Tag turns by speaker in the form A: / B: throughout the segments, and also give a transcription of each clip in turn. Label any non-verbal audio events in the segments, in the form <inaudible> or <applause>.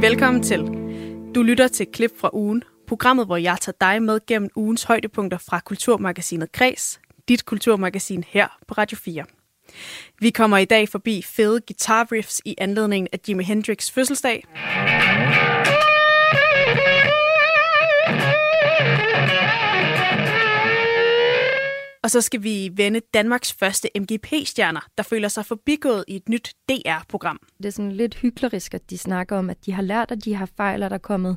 A: Velkommen til. Du lytter til klip fra ugen, programmet, hvor jeg tager dig med gennem ugens højdepunkter fra Kulturmagasinet Kres, dit kulturmagasin her på Radio 4. Vi kommer i dag forbi fede guitar riffs i anledning af Jimi Hendrix fødselsdag. Og så skal vi vende Danmarks første MGP-stjerner, der føler sig forbigået i et nyt DR-program.
B: Det er sådan lidt hyklerisk, at de snakker om, at de har lært, at de har fejl, og der er kommet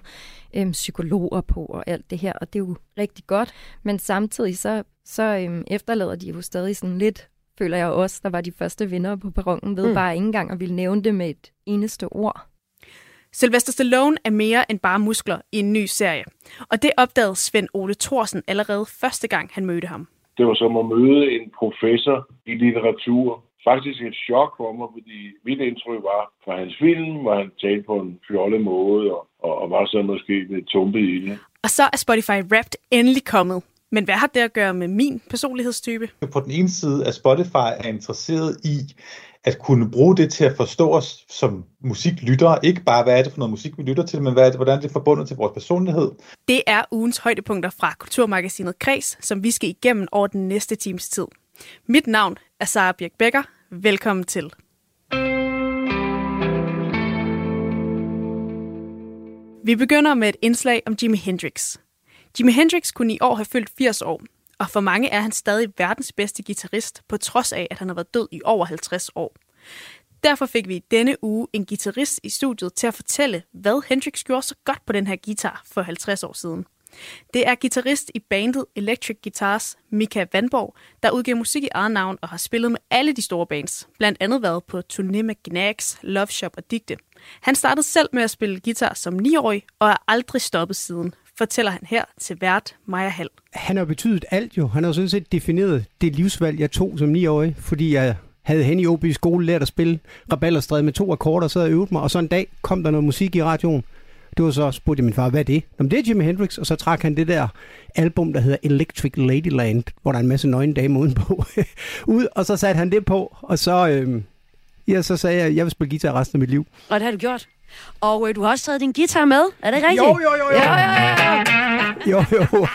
B: øhm, psykologer på og alt det her, og det er jo rigtig godt. Men samtidig så, så øhm, efterlader de jo stadig sådan lidt, føler jeg også, der var de første vinder på perronen ved mm. bare ikke engang at ville nævne det med et eneste ord.
A: Sylvester Stallone er mere end bare muskler i en ny serie. Og det opdagede Svend Ole Thorsen allerede første gang, han mødte ham.
C: Det var som at møde en professor i litteratur. Faktisk et chok for mig, fordi mit indtryk var fra hans film, hvor han talte på en fjollet måde og, og, og var så måske lidt tumpet i det.
A: Og så er Spotify Wrapped endelig kommet. Men hvad har det at gøre med min personlighedstype?
D: På den ene side er Spotify er interesseret i at kunne bruge det til at forstå os som musiklyttere. Ikke bare, hvad er det for noget musik, vi lytter til, men hvad er det, hvordan det er forbundet til vores personlighed.
A: Det er ugens højdepunkter fra Kulturmagasinet Kreds, som vi skal igennem over den næste times tid. Mit navn er Sara Birk Becker. Velkommen til. Vi begynder med et indslag om Jimi Hendrix. Jimi Hendrix kunne i år have fyldt 80 år, og for mange er han stadig verdens bedste guitarist, på trods af, at han har været død i over 50 år. Derfor fik vi i denne uge en guitarist i studiet til at fortælle, hvad Hendrix gjorde så godt på den her guitar for 50 år siden. Det er guitarist i bandet Electric Guitars, Mika Vandborg, der udgiver musik i eget navn og har spillet med alle de store bands, blandt andet været på turné med Gnags, Love Shop og Digte. Han startede selv med at spille guitar som 9-årig og er aldrig stoppet siden, fortæller han her til vært Maja Hall.
E: Han har betydet alt jo. Han har sådan set defineret det livsvalg, jeg tog som 9-årig, fordi jeg havde hen i OB skole lært at spille rabalderstræde med to akkorder, så jeg øvet mig, og så en dag kom der noget musik i radioen. Det var så, spurgte jeg min far, hvad er det? Jamen, det er Jimi Hendrix, og så trak han det der album, der hedder Electric Ladyland, hvor der er en masse nøgne dame udenpå, <laughs> ud, og så satte han det på, og så, øh, ja, så sagde jeg, at jeg vil spille guitar resten af mit liv.
F: Og det har du gjort? Og øh, du har også taget din guitar med, er det rigtigt?
E: Jo, jo, jo, jo.
F: jo, jo, jo.
E: Jo, jo.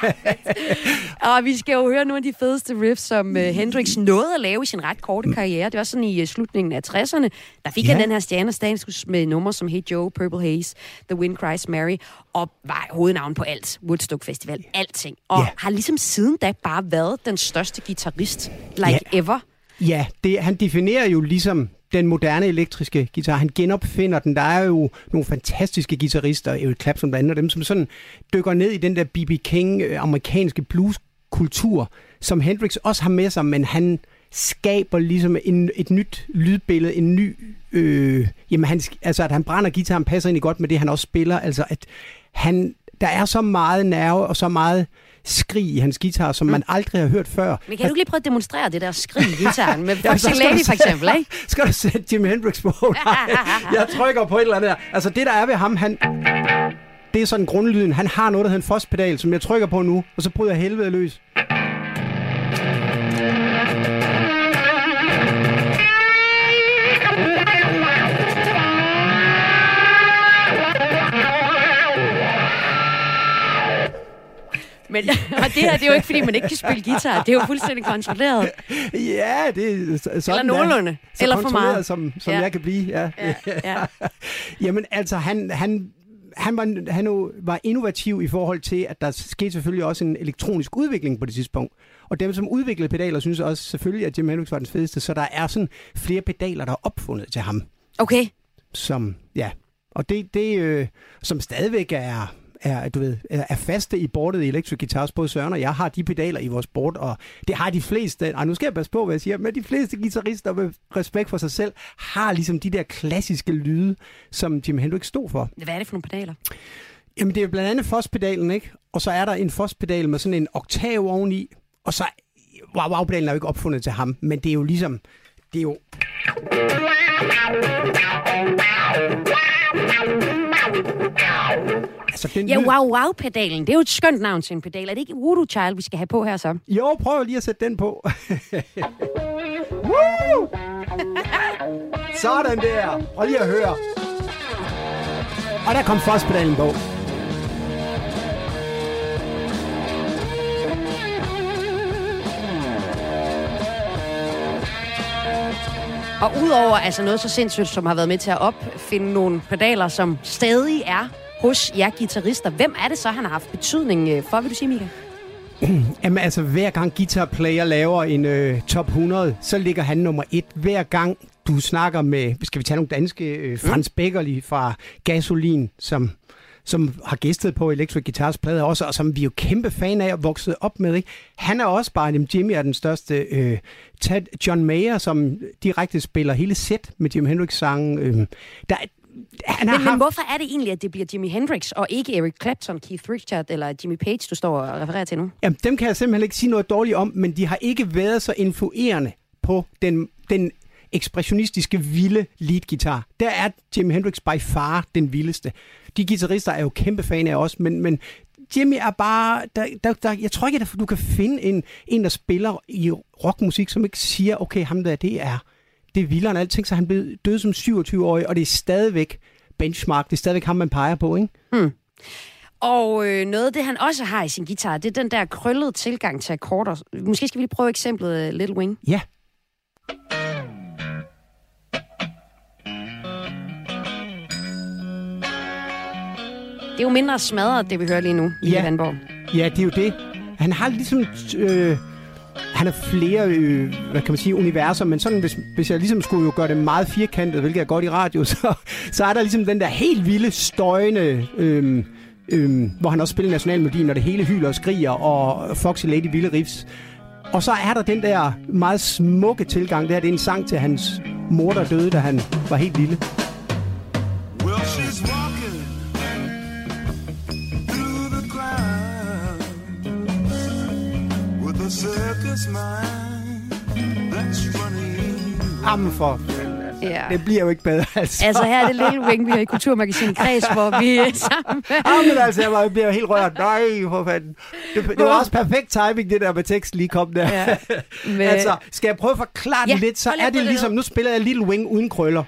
E: <laughs>
F: og vi skal jo høre nogle af de fedeste riffs, som uh, Hendrix nåede at lave i sin ret korte karriere. Det var sådan i uh, slutningen af 60'erne. Der fik ja. han den her stjernestatus med numre som Hey Joe, Purple Haze, The Wind Cries Mary, og var hovednavn på alt. Woodstock Festival, alting. Og ja. har ligesom siden da bare været den største guitarist, like ja. ever.
E: Ja, det, han definerer jo ligesom den moderne elektriske guitar. Han genopfinder den. Der er jo nogle fantastiske guitarister, Eric Clapton blandt andet dem, som sådan dykker ned i den der B.B. King øh, amerikanske blueskultur, som Hendrix også har med sig, men han skaber ligesom en, et nyt lydbillede, en ny... Øh, jamen han, altså, at han brænder guitaren passer egentlig godt med det, han også spiller. Altså, at han, der er så meget nerve og så meget skrig i hans guitar, som mm. man aldrig har hørt før.
F: Men kan du lige prøve at demonstrere det der skrig i <laughs> gitaren med ja, Foxy Lady for eksempel, ikke? <laughs>
E: Skal du sætte Jimi Hendrix på? <laughs> Nej, jeg trykker på et eller andet der. Altså det der er ved ham, han... Det er sådan grundlyden. Han har noget, der hedder en fospedal, som jeg trykker på nu, og så bryder jeg helvede løs.
F: Men, <laughs> og det her, det er jo ikke, fordi man ikke kan spille guitar. Det er jo fuldstændig kontrolleret.
E: Ja, det er sådan,
F: Eller nogenlunde.
E: Så
F: Eller for meget.
E: som, som ja. jeg kan blive. Ja. Ja, ja. <laughs> Jamen, altså, han, han, han, var, han var innovativ i forhold til, at der skete selvfølgelig også en elektronisk udvikling på det tidspunkt. Og dem, som udviklede pedaler, synes også selvfølgelig, at Jim Hendrix var den fedeste. Så der er sådan flere pedaler, der er opfundet til ham.
F: Okay.
E: Som, ja. Og det, det øh, som stadigvæk er er, du ved, er faste i bordet i Electric Guitars. Både Søren og jeg har de pedaler i vores bord, og det har de fleste, ej, nu skal jeg passe på, hvad jeg siger, men de fleste guitarister med respekt for sig selv, har ligesom de der klassiske lyde, som Jim Hendrix stod for.
F: Hvad er det for nogle pedaler?
E: Jamen, det er blandt andet Foss-pedalen, ikke? Og så er der en Foss-pedal med sådan en oktav oveni, og så, wow, wow-pedalen er jo ikke opfundet til ham, men det er jo ligesom, det er jo...
F: Altså, den ja, wow, wow, pedalen. Det er jo et skønt navn til en pedal. Er det ikke Voodoo Child, vi skal have på her så?
E: Jo, prøv lige at sætte den på. <laughs> Sådan der. Og lige at høre. Og der kom fospedalen på.
F: Og udover altså noget så sindssygt, som har været med til at opfinde nogle pedaler, som stadig er hos jer guitarister, hvem er det så, han har haft betydning øh, for, vil du sige, Mika? <clears throat>
E: Jamen altså, hver gang Guitar Player laver en øh, top 100, så ligger han nummer et. Hver gang du snakker med, skal vi tage nogle danske, øh, Frans Beckerli fra Gasolin, som som har gæstet på Electric Guitars plade også, og som vi er jo kæmpe fan af og vokset op med. Ikke? Han er også bare, jamen Jimmy er den største. Øh, Tad John Mayer, som direkte spiller hele sæt med Jimi Hendrix-sangen. Øh, der,
F: han men, haft... men hvorfor er det egentlig, at det bliver Jimi Hendrix, og ikke Eric Clapton, Keith Richards eller Jimmy Page, du står og refererer til nu?
E: Jamen, dem kan jeg simpelthen ikke sige noget dårligt om, men de har ikke været så influerende på den, den ekspressionistiske, vilde leadgitar. Der er Jimi Hendrix by far den vildeste. De guitarister er jo kæmpe fan af os, men, men Jimmy er bare... Der, der, der, jeg tror ikke, at du kan finde en, en, der spiller i rockmusik, som ikke siger, okay, ham der, det er, det er vildere end alt. Tænk sig, han blev død som 27-årig, og det er stadigvæk benchmark. Det er stadigvæk ham, man peger på, ikke?
F: Hmm. Og øh, noget det, han også har i sin guitar, det er den der krøllede tilgang til akkorder. Måske skal vi lige prøve eksemplet uh, Little Wing.
E: Ja.
F: Det er jo mindre smadret, det vi hører lige nu i ja. Vandborg.
E: Ja, det er jo det. Han har ligesom... Øh, han har flere, øh, hvad kan man sige, universer, men sådan, hvis, hvis jeg ligesom skulle jo gøre det meget firkantet, hvilket er godt i radio, <laughs> så, så er der ligesom den der helt vilde, støjende, øh, øh, hvor han også spiller nationalmelodi, når det hele hyler og skriger, og Foxy Lady Vilde Riffs. Og så er der den der meget smukke tilgang, der det er en sang til hans mor, der døde, da han var helt lille. Jamen for Ja. Det bliver jo ikke bedre, <laughs> altså.
F: Altså, her er det Lille Wing, vi har i Kulturmagasinet Kreds, hvor vi er <laughs> sammen.
E: Jamen altså, jeg, var, jeg bliver helt rørt. Nej, for fanden. Det, det var også perfekt timing, det der med tekst lige kom der. Ja, <laughs> med... altså, skal jeg prøve at forklare ja, det lidt, så er det ligesom, nu spiller jeg Lille Wing uden krøller.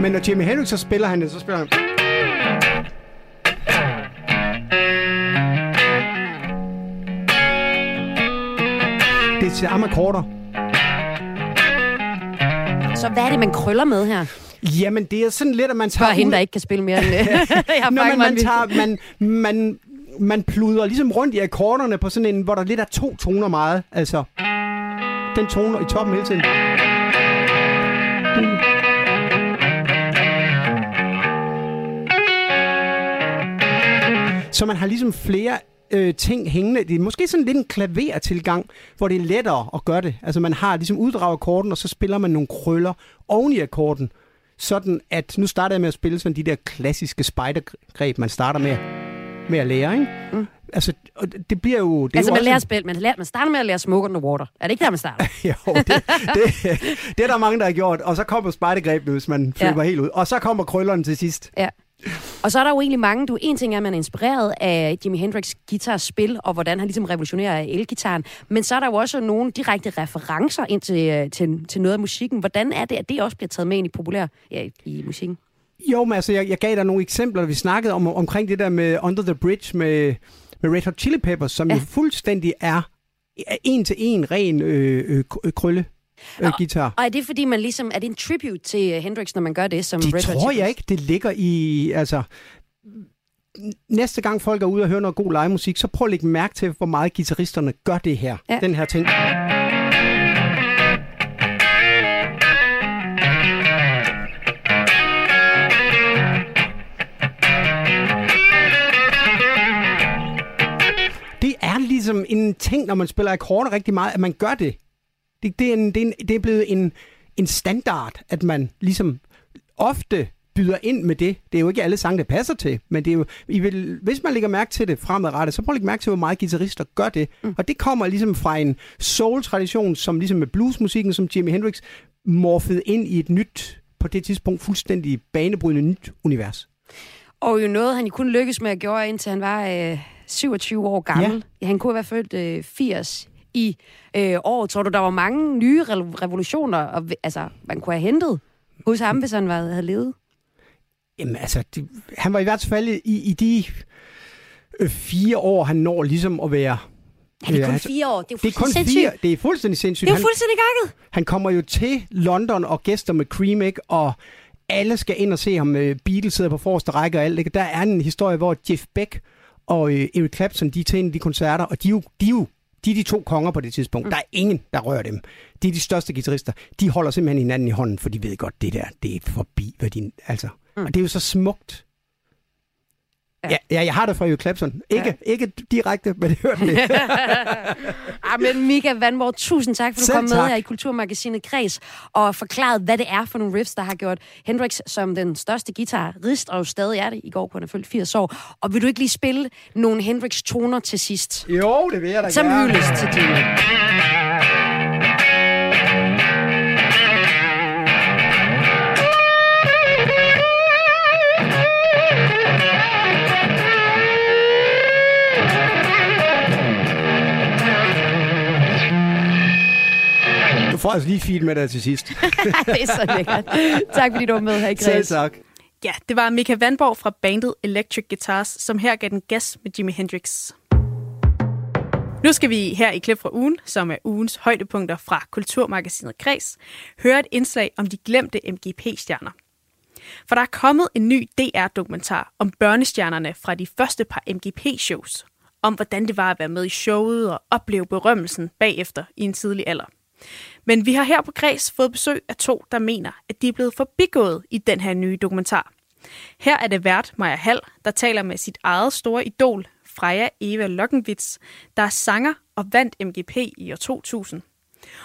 E: Men når Jimi Hendrix så spiller han det, så spiller han... samme akkorder.
F: Så hvad er det, man krøller med her?
E: Jamen, det er sådan lidt, at man tager...
F: Spørg hende, der ikke kan spille mere end <laughs> det.
E: Nå, men man, tager, man, man, man pluder ligesom rundt i akkorderne på sådan en, hvor der lidt er to toner meget. Altså, den toner i toppen hele tiden. Den. Så man har ligesom flere øh, ting hængende. Det er måske sådan lidt en klavertilgang, hvor det er lettere at gøre det. Altså man har ligesom uddraget akkorden, og så spiller man nogle krøller oven i akkorden. Sådan at, nu starter jeg med at spille sådan de der klassiske spidergreb, man starter med, med at lære, ikke? Mm. Altså, det bliver jo... Det
F: altså,
E: jo
F: man lærer spil, man, lærer, man starter med at lære Smoke on the Water. Er det ikke der, man starter? <laughs>
E: jo, det, det, det, er der mange, der har gjort. Og så kommer spidergrebene, hvis man flipper ja. helt ud. Og så kommer krøllerne til sidst.
F: Ja. Og så er der jo egentlig mange, du, en ting er, at man er inspireret af Jimi Hendrix guitars spil, og hvordan han ligesom revolutionerer elgitaren, men så er der jo også nogle direkte referencer ind til, øh, til, til noget af musikken. Hvordan er det, at det også bliver taget med ind i populær ja, i musikken?
E: Jo, men altså, jeg, jeg gav dig nogle eksempler, vi snakkede om, omkring det der med Under the Bridge med, med Red Hot Chili Peppers, som ja. jo fuldstændig er en til en ren øh, øh, krølle øh, guitar.
F: Og er det fordi, man ligesom, er det en tribute til uh, Hendrix, når man gør det som
E: Det
F: Red
E: tror jeg ikke. Det ligger i, altså, næste gang folk er ude og høre noget god live musik, så prøv at lægge mærke til, hvor meget guitaristerne gør det her. Ja. Den her ting. Det er ligesom en ting, når man spiller akkorder rigtig meget, at man gør det. Det, det, er, en, det, er, en, det er blevet en, en standard, at man ligesom ofte byder ind med det. Det er jo ikke alle sange, der passer til, men det er jo, I vil, hvis man lægger mærke til det fremadrettet, så prøv at lægge mærke til, hvor meget guitarister gør det. Mm. Og det kommer ligesom fra en soul-tradition, som ligesom med bluesmusikken, som Jimi Hendrix morfede ind i et nyt, på det tidspunkt fuldstændig banebrydende nyt univers.
F: Og jo noget, han kun lykkedes med at gøre, indtil han var øh, 27 år gammel. Ja. Han kunne have været født øh, 80 i øh, år. Tror du, der var mange nye revolutioner, og, altså, man kunne have hentet hos ham, hvis han var, havde levet?
E: Jamen altså, det, han var i hvert fald i, i de øh, fire år, han når ligesom at være...
F: Ja, det er kun altså, fire år. Det er,
E: det er kun
F: sindssygt.
E: fire. Det er fuldstændig sindssygt.
F: Det er fuldstændig gakket.
E: Han, han kommer jo til London og gæster med Cream, ikke? og alle skal ind og se ham. Øh, Beatles sidder på forreste række og alt. Ikke? Der er en historie, hvor Jeff Beck og øh, Eric Clapton, de er til en af de koncerter, og de er jo, de er jo de er de to konger på det tidspunkt. Mm. Der er ingen, der rører dem. De er de største guitarister. De holder simpelthen hinanden i hånden, for de ved godt, det der, det er forbi, hvad de, altså. Mm. Og det er jo så smukt. Ja. ja, jeg har det fra Jørgen Clapson. Ikke, ja. ikke direkte, men det hørte <laughs> det.
F: ah, men Mika Vandborg, tusind tak, for du kom med her i Kulturmagasinet Kreds og forklaret, hvad det er for nogle riffs, der har gjort Hendrix som den største guitarist, og stadig er det i går, på han fyldt 80 år. Og vil du ikke lige spille nogle Hendrix-toner til sidst?
E: Jo, det vil jeg da
F: Som
E: gerne.
F: Som hyldest til dine.
E: Du får altså lige fint med dig til sidst. <laughs>
F: det er så lækkert. Tak fordi du var med her i Græs.
E: Selv tak.
A: Ja, det var Mika Vandborg fra bandet Electric Guitars, som her gav den gas med Jimi Hendrix. Nu skal vi her i Klip fra ugen, som er ugens højdepunkter fra Kulturmagasinet Kreds, høre et indslag om de glemte MGP-stjerner. For der er kommet en ny DR-dokumentar om børnestjernerne fra de første par MGP-shows, om hvordan det var at være med i showet og opleve berømmelsen bagefter i en tidlig alder. Men vi har her på Græs fået besøg af to, der mener, at de er blevet forbigået i den her nye dokumentar. Her er det vært Maja Hall, der taler med sit eget store idol, Freja Eva Lokkenwitz, der er sanger og vandt MGP i år 2000.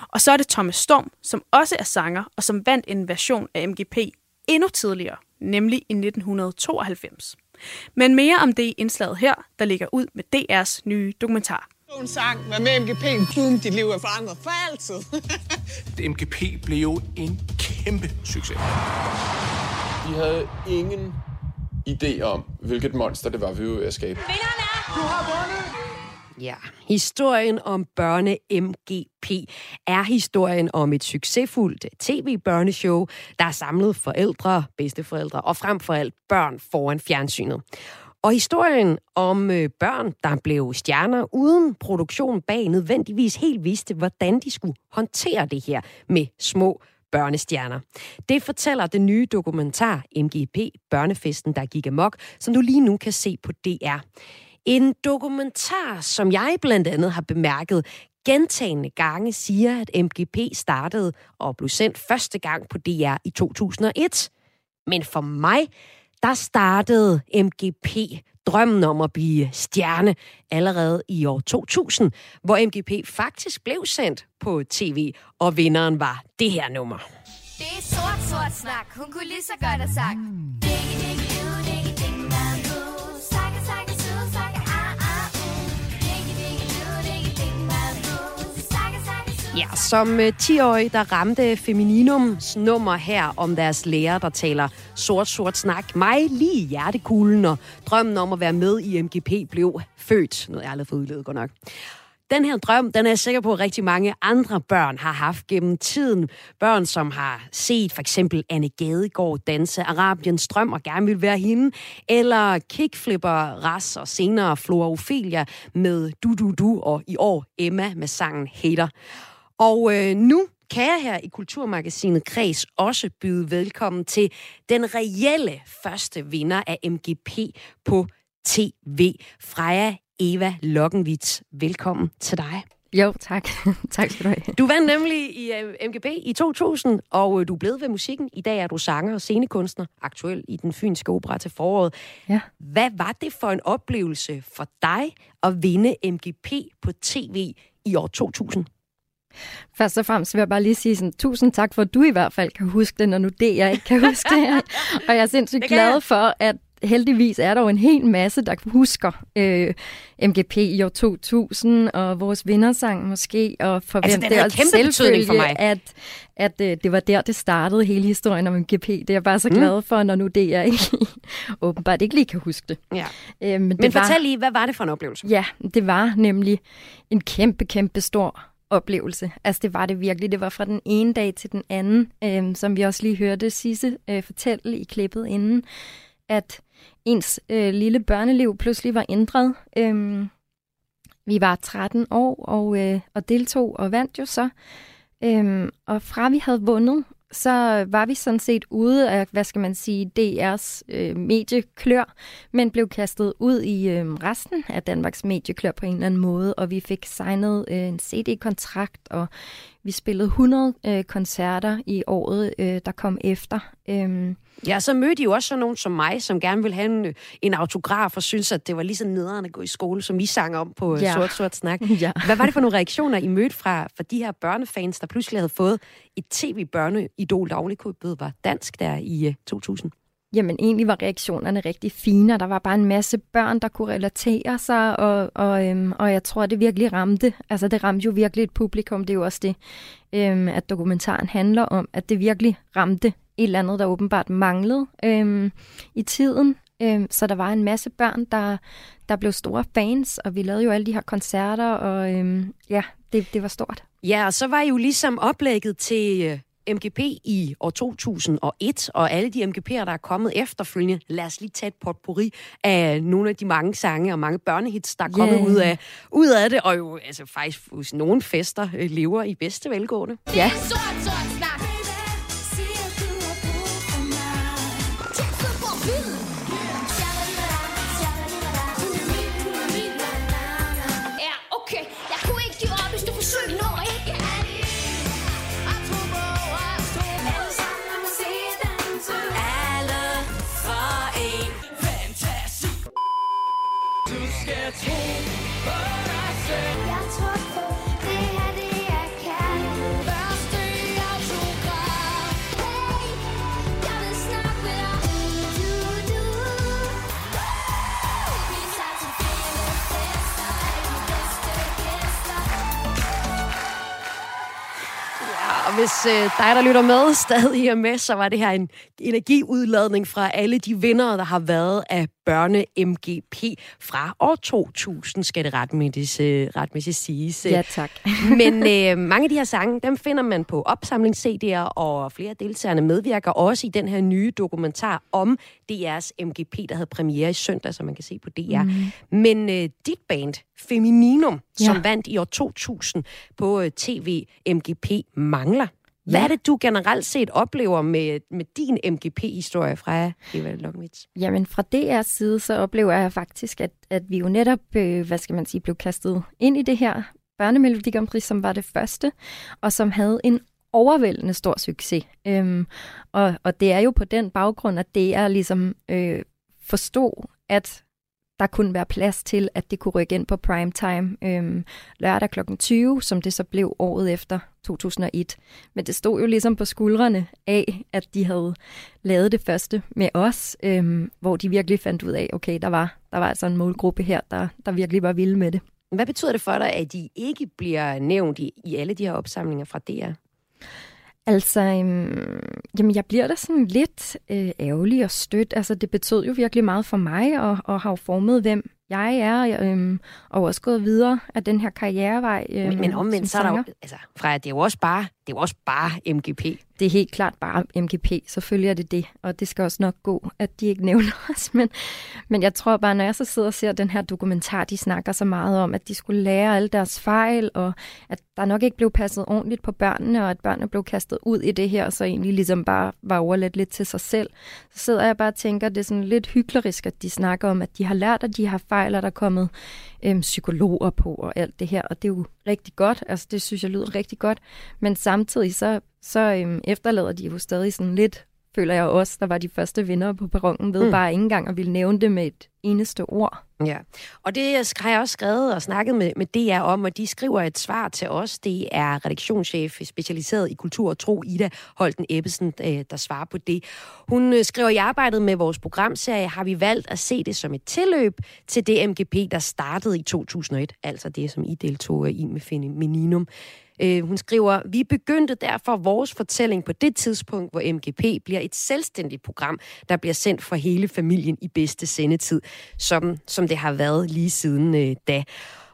A: Og så er det Thomas Storm, som også er sanger og som vandt en version af MGP endnu tidligere, nemlig i 1992. Men mere om det i indslaget her, der ligger ud med DR's nye dokumentar.
G: En sang, hvad med MGP, boom, dit liv er forandret for altid. <laughs>
H: MGP blev jo en kæmpe succes.
I: Vi havde ingen idé om, hvilket monster det var, vi ville at skabe.
G: Du har vundet!
F: Ja, historien om børne MGP er historien om et succesfuldt tv-børneshow, der er samlet forældre, bedsteforældre og frem for alt børn foran fjernsynet. Og historien om øh, børn, der blev stjerner uden produktion bag, nødvendigvis helt vidste, hvordan de skulle håndtere det her med små børnestjerner. Det fortæller den nye dokumentar MGP Børnefesten, der gik amok, som du lige nu kan se på DR. En dokumentar, som jeg blandt andet har bemærket gentagende gange, siger, at MGP startede og blev sendt første gang på DR i 2001. Men for mig der startede MGP drømmen om at blive stjerne allerede i år 2000, hvor MGP faktisk blev sendt på tv, og vinderen var det her nummer.
J: Det er sort, sort snak. Hun kunne lige så godt have sagt. Digge, digge,
F: Ja, som øh, 10-årig, der ramte Femininums nummer her om deres lærer, der taler sort, sort snak. Mig lige i hjertekuglen, og drømmen om at være med i MGP blev født. Noget jeg aldrig fået udlevet godt nok. Den her drøm, den er jeg sikker på, at rigtig mange andre børn har haft gennem tiden. Børn, som har set for eksempel Anne Gadegaard danse Arabiens drøm og gerne vil være hende, eller kickflipper Ras og senere Flora Ophelia med Du Du Du og i år Emma med sangen Hater. Og øh, nu kan jeg her i Kulturmagasinet Kreds også byde velkommen til den reelle første vinder af MGP på TV, Freja Eva Lokkenwitz. Velkommen til dig.
B: Jo, tak. <laughs> tak skal du have.
F: Du vandt nemlig i øh, MGP i 2000, og uh, du er blevet ved musikken. I dag er du sanger og scenekunstner, aktuel i den fynske opera til foråret.
B: Ja.
F: Hvad var det for en oplevelse for dig at vinde MGP på tv i år 2000?
B: Først og fremmest vil jeg bare lige sige sådan, tusind tak for, at du i hvert fald kan huske det, når nu det jeg ikke kan huske det. <laughs> og jeg er sindssygt glad for, at heldigvis er der jo en hel masse, der husker øh, MGP i år 2000, og vores vindersang måske, og for
F: Altså,
B: hvem det er
F: for mig.
B: at, at øh, det var der, det startede hele historien om MGP. Det er jeg bare så
F: Mm.
B: glad for, når nu det er ikke, <laughs> åbenbart ikke lige kan huske det.
F: Ja.
B: Øh, men
F: Men
B: det var,
F: fortæl lige, hvad var det for en oplevelse?
B: Ja, det var nemlig en kæmpe, kæmpe stor oplevelse. Altså det var det virkelig. Det var fra den ene dag til den anden, øh, som vi også lige hørte Sisse øh, fortælle i klippet inden, at ens øh, lille børneliv pludselig var ændret. Øh, vi var 13 år og, øh, og deltog og vandt jo så. Øh, og fra vi havde vundet, så var vi sådan set ude af, hvad skal man sige, DR's øh, medieklør, men blev kastet ud i øh, resten af Danmarks medieklør på en eller anden måde, og vi fik signet øh, en CD-kontrakt, og vi spillede 100 øh, koncerter i året, øh, der kom efter. Øh,
F: Ja, så mødte I jo også sådan nogen som mig, som gerne ville have en, en autograf og synes, at det var lige så nederen at gå i skole, som I sang om på
B: Ja.
F: ja. Sort Sort Snak. <laughs>
B: Ja.
F: Hvad var det for nogle reaktioner, I mødte fra, fra de her børnefans, der pludselig havde fået et tv-børneidol, der ovenikøbet var dansk der i øh, 2000?
B: Jamen egentlig var reaktionerne rigtig fine, og der var bare en masse børn, der kunne relatere sig, og, og, øhm, og jeg tror, det virkelig ramte. Altså det ramte jo virkelig et publikum, det er jo også det, øhm, at dokumentaren handler om, at det virkelig ramte et eller andet, der åbenbart manglede øhm, i tiden. Øhm, så der var en masse børn, der, der blev store fans, og vi lavede jo alle de her koncerter, og øhm, ja, det, det var stort.
F: Ja, og så var I jo ligesom oplægget til øh, MGP i år 2001, og alle de MGP'er, der er kommet efterfølgende. Lad os lige tage et potpourri af nogle af de mange sange og mange børnehits, der er kommet
B: Ja.
F: ud, af, ud af det, og jo altså faktisk nogle fester øh, lever i bedste velgående.
B: Ja.
J: Sort, hvis
F: øh, dig, der lytter med, <laughs> stadig er med, så var det her en energiudladning fra alle de vinder, der har været af børne-MGP fra år 2000, skal det retmæssigt, øh, retmæssigt siges.
B: Ja, tak. <laughs>
F: Men øh, mange af de her sange, dem finder man på opsamlings-CD'er, og flere af deltagerne medvirker også i den her nye dokumentar om DR's MGP, der havde premiere i søndag, som man kan se på DR. Mm. Men øh, dit band, Femininum, ja. som vandt i år 2000 på øh, TV MGP, mangler. Hvad
B: Ja.
F: er det, du generelt set oplever med, med din MGP-historie fra Eva Longwitz?
B: Jamen fra DR's side, så oplever jeg faktisk, at, at vi jo netop, øh, hvad skal man sige, blev kastet ind i det her børnemelodi Grand Prix, som var det første, og som havde en overvældende stor succes. Øhm, og, og det er jo på den baggrund, at DR ligesom øh, forstod, at der kunne være plads til, at det kunne rykke ind på primetime øhm, lørdag kl. 20, som det så blev året efter 2001. Men det stod jo ligesom på skuldrene af, at de havde lavet det første med os, øhm, hvor de virkelig fandt ud af, okay, der var, der var altså en målgruppe her, der, der virkelig var vilde med det.
F: Hvad betyder det for dig, at de ikke bliver nævnt i, i alle de her opsamlinger fra DR?
B: Altså, øhm, jamen jeg bliver da sådan lidt øh, ærgerlig og stødt. Altså, det betød jo virkelig meget for mig, og, og har jo formet, hvem jeg er, øhm, og også gået videre af den her karrierevej. Øhm,
F: Men, men omvendt, så er der jo, altså, Freja, det er jo også bare, det er jo også bare MGP.
B: Det er helt klart bare MGP, selvfølgelig er det det, og det skal også nok gå, at de ikke nævner <laughs> os. Men, men jeg tror bare, når jeg så sidder og ser den her dokumentar, de snakker så meget om, at de skulle lære alle deres fejl, og at der nok ikke blev passet ordentligt på børnene, og at børnene blev kastet ud i det her, og så egentlig ligesom bare var overladt lidt til sig selv. Så sidder jeg bare og tænker, at det er sådan lidt hyklerisk, at de snakker om, at de har lært, at de har fejl, og der er kommet øhm, psykologer på og alt det her, og det er jo rigtig godt, altså det synes jeg lyder rigtig godt, men samtidig så, så øhm, efterlader de jo stadig sådan lidt føler jeg også, der var de første vinder på perronen, ved
F: Mm.
B: bare ikke engang at ville nævne det med et eneste ord.
F: Ja, og det har jeg også skrevet og snakket med, med DR om, og de skriver et svar til os. Det er redaktionschef specialiseret i kultur og tro, Ida Holten Ebbesen, øh, der svarer på det. Hun øh, skriver, i arbejdet med vores programserie har vi valgt at se det som et tilløb til det MGP, der startede i 2001, altså det, som I deltog i med Femininum. Øh, hun skriver, vi begyndte derfor vores fortælling på det tidspunkt, hvor MGP bliver et selvstændigt program, der bliver sendt for hele familien i bedste sendetid, som, som det har været lige siden øh, da.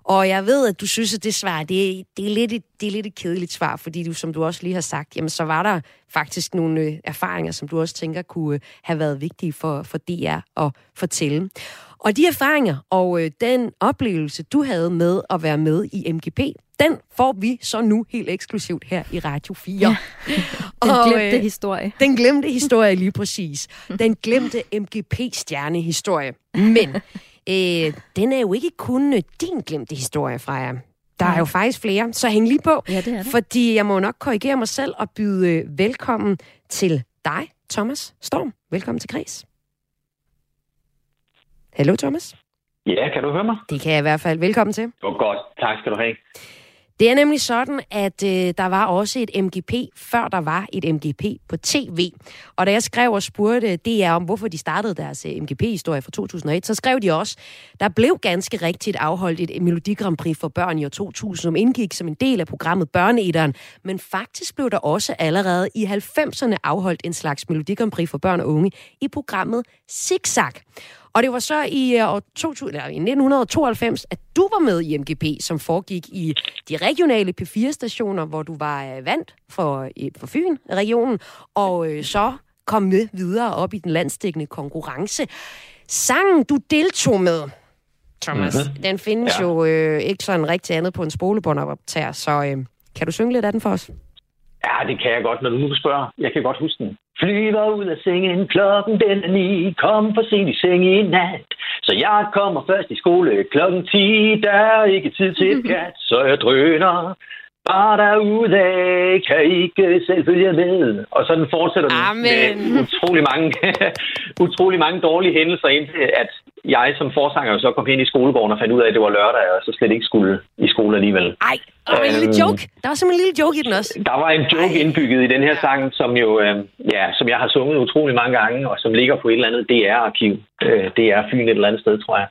F: Og jeg ved, at du synes, at det svar, det, det, er lidt det er lidt et kedeligt svar, fordi du, som du også lige har sagt, jamen så var der faktisk nogle øh, erfaringer, som du også tænker kunne øh, have været vigtige for, for DR at fortælle. Og de erfaringer og øh, den oplevelse, du havde med at være med i MGP, den får vi så nu helt eksklusivt her i Radio 4. Ja. <laughs>
B: Den
F: Og,
B: glemte
F: øh,
B: historie.
F: Den glemte historie lige præcis. Den glemte MGP-stjernehistorie. Men <laughs> øh, den er jo ikke kun øh, din glemte historie, Freja. Der er jo faktisk flere, så hæng lige på.
B: Ja, det er det.
F: Fordi jeg må nok korrigere mig selv og byde øh, velkommen til dig, Thomas Storm. Velkommen til Græs. Hallo, Thomas.
K: Ja, kan du høre mig?
F: Det kan jeg i hvert fald. Velkommen til.
K: Det var godt. Tak skal du have.
F: Det er nemlig sådan, at øh, der var også et MGP, før der var et MGP på tv. Og da jeg skrev og spurgte DR om, hvorfor de startede deres øh, MGP-historie fra 2001, så skrev de også, der blev ganske rigtigt afholdt et Melodi Grand Prix for børn i år 2000, som indgik som en del af programmet Børneæderen. Men faktisk blev der også allerede i 90'erne afholdt en slags Melodi Grand Prix for børn og unge i programmet Zigzag. Og det var så i, øh, år 2000, eller i 1992, at du var med i MGP, som foregik i de regionale P4-stationer, hvor du var øh, vandt for, for Fyn-regionen, og øh, så kom med videre op i den landstækkende konkurrence. Sangen, du deltog med, Thomas,
K: Mhm.
F: mm-hmm. den findes. Ja. jo øh, ikke sådan rigtig andet på en spolebåndoptager, så øh, kan du synge lidt af den for os?
K: Ja, det kan jeg godt, når du nu spørger. Jeg kan godt huske den. Flyver ud af sengen, klokken den er ni. Kom for sent i seng i nat. Så jeg kommer først i skole klokken 10. Der er ikke tid til et <laughs> kat, så jeg drøner. Bare derudad, kan ikke selv følge med. Og sådan fortsætter den
F: Amen.
K: med utrolig mange, <laughs> utrolig mange dårlige hændelser, indtil at jeg som forsanger så kom ind i skolegården og fandt ud af, at det var lørdag, og så slet ikke skulle i skole alligevel.
F: Ej, der var en lille
K: Øhm,
F: joke. Der var simpelthen en lille joke i den også.
K: Der var en joke Ej. indbygget i den her sang, som jo, øh, ja, som jeg har sunget utrolig mange gange, og som ligger på et eller andet DR-arkiv. Øh, DR Fyn et eller andet sted, tror jeg.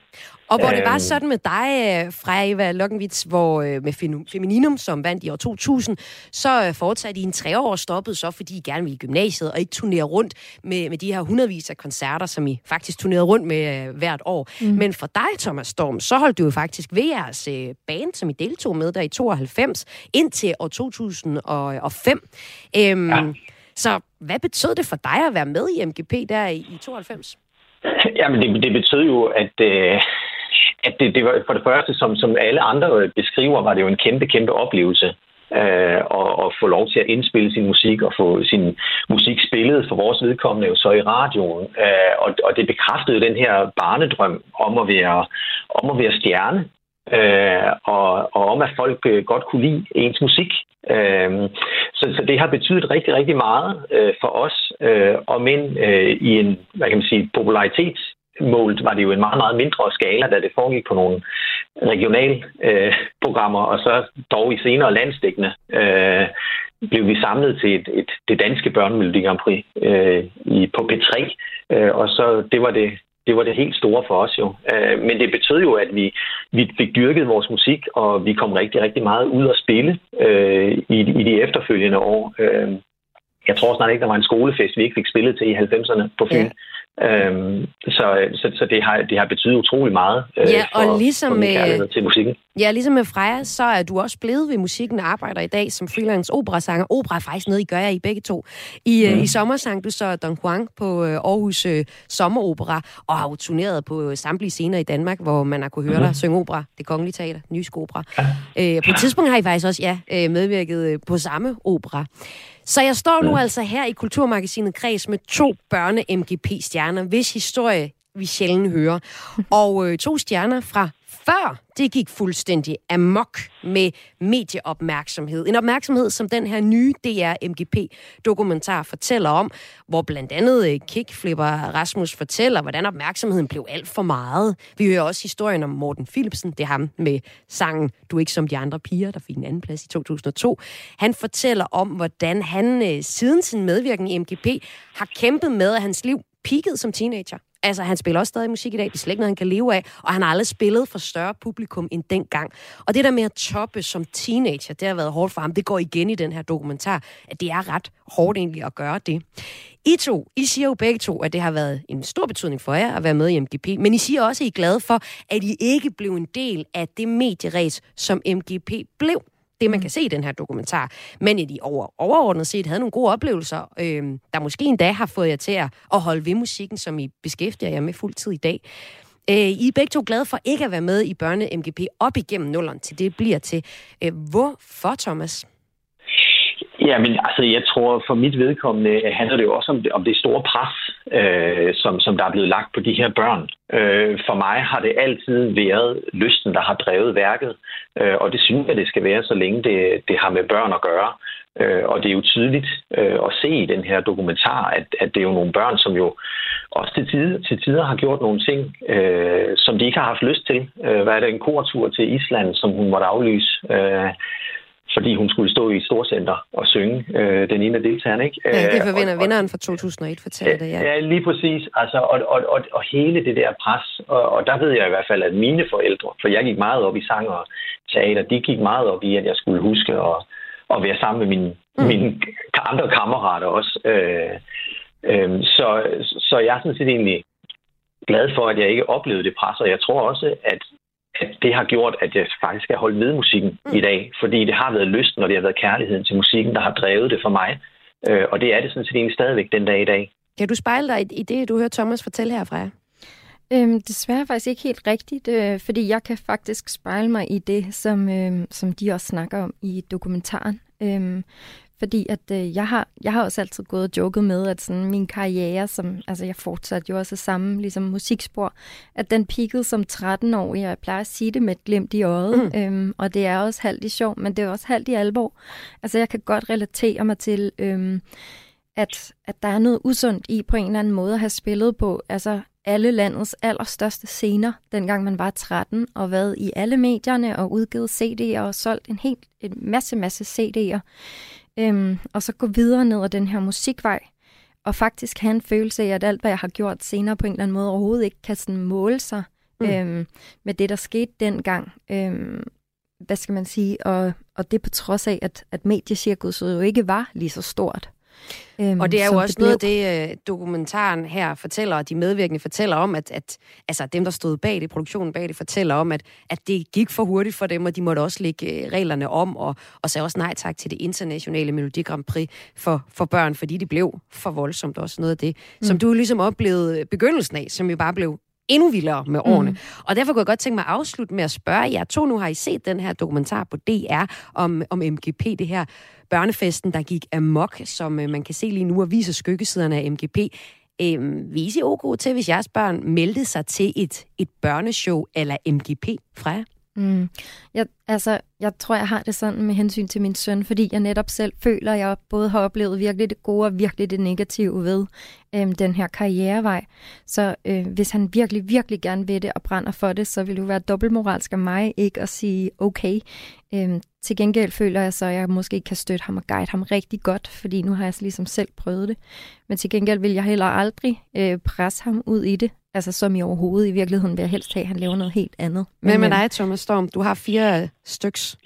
F: Og hvor det var
K: Øhm.
F: sådan med dig, øh, Freja Eva Lokkenvits, hvor øh, med Femininum, som vandt i år 2000, så øh, fortsatte I en tre år stoppet så, fordi I gerne ville i gymnasiet og ikke turnere rundt med, med de her hundredvis af koncerter, som I faktisk turnerede rundt med øh, hvert år. Mm. Men for dig, Thomas Storm, så holdt du jo faktisk ved jeres øh, band, som I deltog med der i 92, indtil år 2005. Øhm, ja. Så hvad betød det for dig at være med i MGP der i, i 92?
K: Jamen, det, det betød jo, at, øh, at det, det var for det første, som, som alle andre beskriver, var det jo en kæmpe, kæmpe oplevelse øh, at, og få lov til at indspille sin musik og få sin musik spillet for vores vedkommende jo så i radioen. Øh, og, og det bekræftede den her barnedrøm om at være, om at være stjerne. Øh, og, og om at folk øh, godt kunne lide ens musik. Øh, så, så det har betydet rigtig, rigtig meget øh, for os. Øh, og men øh, i en, hvad kan man sige, målt var det jo en meget, meget mindre skala, da det foregik på nogle regionale øh, programmer, og så dog i senere landstækkende øh, blev vi samlet til et, et, det danske børnemelodi Grand Prix øh, i, på P3, øh, og så det var det, det var det helt store for os jo. Øh, men det betød jo, at vi, vi fik dyrket vores musik, og vi kom rigtig, rigtig meget ud at spille øh, i, i de efterfølgende år. Øh, jeg tror snart ikke, der var en skolefest, vi ikke fik spillet til i 90'erne på Fyn. Ja. Øhm, så så, så det, har, det har betydet utrolig meget øh,
F: Ja,
K: for,
F: og ligesom
K: for
F: med-
K: til musikken.
F: Ja, ligesom med Freja, så er du også blevet ved musikken og arbejder i dag som freelance operasanger. Opera er faktisk noget, I gør jer i begge to. I, mm. i sommer sang du så Don Juan på øh, Aarhus øh, Sommeropera, og har jo turneret på øh, samtlige scener i Danmark, hvor man har kunne høre mm. dig synge opera, det kongelige teater, Nysk Opera. Øh, på et tidspunkt har I faktisk også ja, øh, medvirket øh, på samme opera. Så jeg står nu altså her i Kulturmagasinet Kreds med to børne-MGP-stjerner, hvis historie vi sjældent hører. Og øh, to stjerner fra før det gik fuldstændig amok med medieopmærksomhed. En opmærksomhed, som den her nye DR-MGP-dokumentar fortæller om, hvor blandt andet øh, kickflipper Rasmus fortæller, hvordan opmærksomheden blev alt for meget. Vi hører også historien om Morten Philipsen, det er ham med sangen Du er ikke som de andre piger, der fik en anden plads i 2002. Han fortæller om, hvordan han øh, siden sin medvirken i MGP har kæmpet med, at hans liv peakede som teenager. Altså, han spiller også stadig musik i dag. Det er slet ikke noget, han kan leve af. Og han har aldrig spillet for større publikum end dengang. Og det der med at toppe som teenager, det har været hårdt for ham. Det går igen i den her dokumentar, at det er ret hårdt egentlig at gøre det. I to, I siger jo begge to, at det har været en stor betydning for jer at være med i MGP. Men I siger også, at I er glade for, at I ikke blev en del af det medieræs, som MGP blev det, man kan se i den her dokumentar. Men at I over, overordnet set havde nogle gode oplevelser, øh, der måske endda har fået jer til at, at holde ved musikken, som I beskæftiger jer med fuld tid i dag. Øh, I er begge to glade for ikke at være med i børne-MGP op igennem nulleren til det bliver til. Øh, hvorfor, Thomas?
K: Ja, men altså, jeg tror for mit vedkommende øh, handler det jo også om det, om det store pres, øh, som, som der er blevet lagt på de her børn. Øh, for mig har det altid været lysten, der har drevet værket, øh, og det synes jeg, det skal være, så længe det, det har med børn at gøre. Øh, og det er jo tydeligt øh, at se i den her dokumentar, at, at det er jo nogle børn, som jo også til tider, til tider har gjort nogle ting, øh, som de ikke har haft lyst til. Øh, hvad er det, en kortur til Island, som hun måtte aflyse? Øh, fordi hun skulle stå i et storcenter og synge øh, den ene af deltagerne. Ikke?
F: Ja, det
K: Øh,
F: forvinder
K: og-
F: vinderen fra 2001, fortæller det, ja.
K: Ja, lige præcis. Altså, og, og, og, og hele det der pres, og, og der ved jeg i hvert fald, at mine forældre, for jeg gik meget op i sang og teater, de gik meget op i, at jeg skulle huske at, at være sammen med mine, mm. mine andre kammerater også. Øh, øh, så, så jeg er sådan set egentlig glad for, at jeg ikke oplevede det pres, og jeg tror også, at at det har gjort, at jeg faktisk skal holde ved musikken mm. i dag. Fordi det har været lysten, og det har været kærligheden til musikken, der har drevet det for mig. Øh, og det er det sådan set egentlig stadigvæk den dag i dag.
F: Kan du spejle dig i, det, du hører Thomas fortælle her, Freja?
B: Øhm, desværre faktisk ikke helt rigtigt, øh, fordi jeg kan faktisk spejle mig i det, som, øh, som de også snakker om i dokumentaren. Øhm, fordi at øh, jeg, har, jeg har også altid gået og joket med, at sådan min karriere, som altså jeg fortsatte jo også samme ligesom musikspor, at den peakede som 13-årig, og jeg plejer at sige det med et glimt i øjet. Mm. Øhm, og det er også halvt i sjov, men det er også halvt i alvor. Altså jeg kan godt relatere mig til... Øhm, at, at der er noget usundt i på en eller anden måde at have spillet på altså alle landets allerstørste scener, dengang man var 13, og været i alle medierne og udgivet CD'er og solgt en helt en masse, masse CD'er. Øhm, og så gå videre ned ad den her musikvej, og faktisk have en følelse af, at alt, hvad jeg har gjort senere på en eller anden måde, overhovedet ikke kan sådan måle sig
F: Mm.
B: øhm, med det, der skete dengang. Øhm, hvad skal man sige? Og, og det på trods af, at, at mediecirkuset jo ikke var lige så stort. Øhm,
F: Og det er jo også noget af det, øh, dokumentaren her fortæller, og de medvirkende fortæller om, at, at altså dem, der stod bag det, produktionen bag det, fortæller om, at, at det gik for hurtigt for dem, og de måtte også lægge øh, reglerne om, og, og sagde også nej tak til det internationale Melodi Grand Prix for, for børn, fordi det blev for voldsomt også noget af det, mm. som du ligesom oplevede begyndelsen af, som jo bare blev endnu vildere med årene. Mm. Og derfor kunne jeg godt tænke mig at afslutte med at spørge jer to. Nu har I set den her dokumentar på DR om, om MGP, det her børnefesten, der gik amok, som øh, man kan se lige nu og viser skyggesiderne af MGP. Øh, vil I ok til, hvis jeres børn meldte sig til et, et børneshow eller MGP, Freja?
B: Mm. Jeg, altså, jeg tror, jeg har det sådan med hensyn til min søn, fordi jeg netop selv føler, at jeg både har oplevet virkelig det gode og virkelig det negative ved øhm, den her karrierevej. Så øh, hvis han virkelig, virkelig gerne vil det og brænder for det, så vil det jo være dobbeltmoralsk af mig ikke at sige okay. Øhm, til gengæld føler jeg så, at jeg måske kan støtte ham og guide ham rigtig godt, fordi nu har jeg ligesom selv prøvet det. Men til gengæld vil jeg heller aldrig øh, presse ham ud i det, altså som i overhovedet. I virkeligheden vil jeg helst have, at han laver noget helt andet.
F: Men med
B: øh,
F: dig, Thomas Storm, du har fire styks.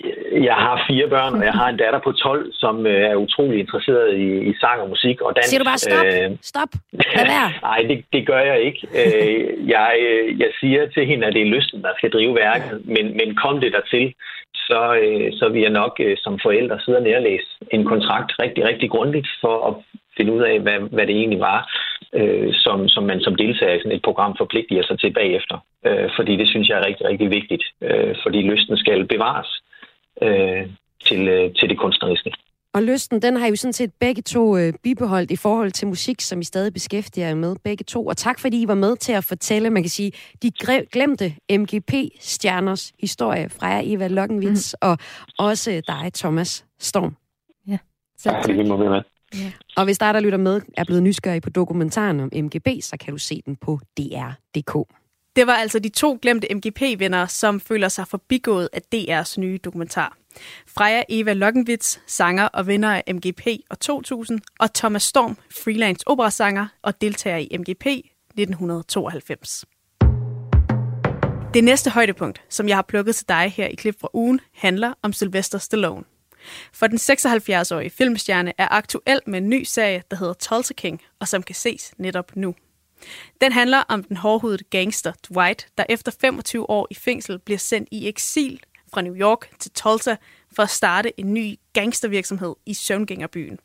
K: Jeg har fire børn, og jeg har en datter på 12, som øh, er utrolig interesseret i, i sang og musik og dans.
F: Siger du bare stop?
K: Øh,
F: Stop. Lad være. <laughs>
K: Nej, det, det gør jeg ikke. Øh, jeg, øh, jeg siger til hende, at det er lysten, der skal drive værket, men, men kom det dertil, så, øh, så vil jeg nok øh, som forældre sidde og nærlæse en kontrakt rigtig, rigtig grundigt for at finde ud af, hvad, hvad det egentlig var, øh, som, som man som deltager i sådan et program forpligter sig til bagefter. Øh, fordi det synes jeg er rigtig, rigtig vigtigt, øh, fordi lysten skal bevares øh, til, øh, til det kunstneriske.
F: Og lysten, den har I jo sådan set begge to øh, bibeholdt i forhold til musik, som I stadig beskæftiger jer med, begge to. Og tak fordi I var med til at fortælle, man kan sige, de gre- glemte MGP-stjerners historie fra jer, Eva Lokkenvits, mm. og også dig, Thomas Storm.
B: Ja,
K: Tak, det må vi med.
F: Og hvis dig, der lytter med, er blevet nysgerrig på dokumentaren om MGB, så kan du se den på DR.dk.
A: Det var altså de to glemte MGP-venner, som føler sig forbigået af DR's nye dokumentar. Freja Eva Lokkenvits, sanger og vinder af MGP og 2000, og Thomas Storm, freelance operasanger og deltager i MGP 1992. Det næste højdepunkt, som jeg har plukket til dig her i klip fra ugen, handler om Sylvester Stallone. For den 76-årige filmstjerne er aktuel med en ny serie, der hedder Tulsa King, og som kan ses netop nu. Den handler om den hårdhudede gangster Dwight, der efter 25 år i fængsel bliver sendt i eksil fra New York til Tulsa for at starte en ny gangstervirksomhed i søvngængerbyen.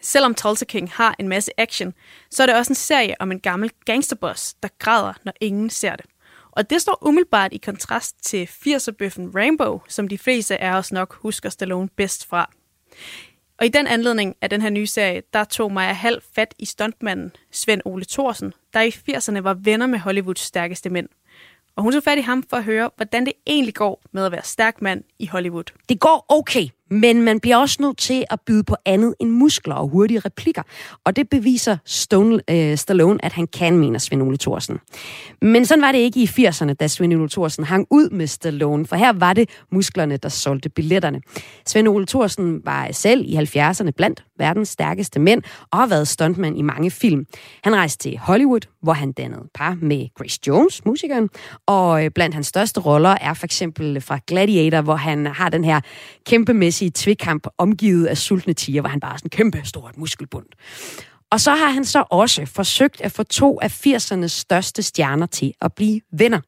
A: Selvom Tulsa King har en masse action, så er det også en serie om en gammel gangsterboss, der græder, når ingen ser det. Og det står umiddelbart i kontrast til 80'er-bøffen Rainbow, som de fleste af os nok husker Stallone bedst fra. Og i den anledning af den her nye serie, der tog Maja Hall fat i stuntmanden Svend Ole Thorsen, der i 80'erne var venner med Hollywoods stærkeste mænd. Og hun tog fat i ham for at høre, hvordan det egentlig går med at være stærk mand i Hollywood.
F: Det går okay, men man bliver også nødt til at byde på andet end muskler og hurtige replikker. Og det beviser Stone, øh, Stallone, at han kan, mener Svend Ole Thorsen. Men sådan var det ikke i 80'erne, da Svend Ole Thorsen hang ud med Stallone, for her var det musklerne, der solgte billetterne. Svend Ole Thorsen var selv i 70'erne blandt verdens stærkeste mænd og har været stuntmand i mange film. Han rejste til Hollywood, hvor han dannede par med Grace Jones, musikeren, og øh, blandt hans største roller er for eksempel fra Gladiator, hvor han har den her kæmpemæssige i tvekamp omgivet af sultne tiger, hvor han bare er sådan en kæmpe stort muskelbund. Og så har han så også forsøgt at få to af 80'ernes største stjerner til at blive venner.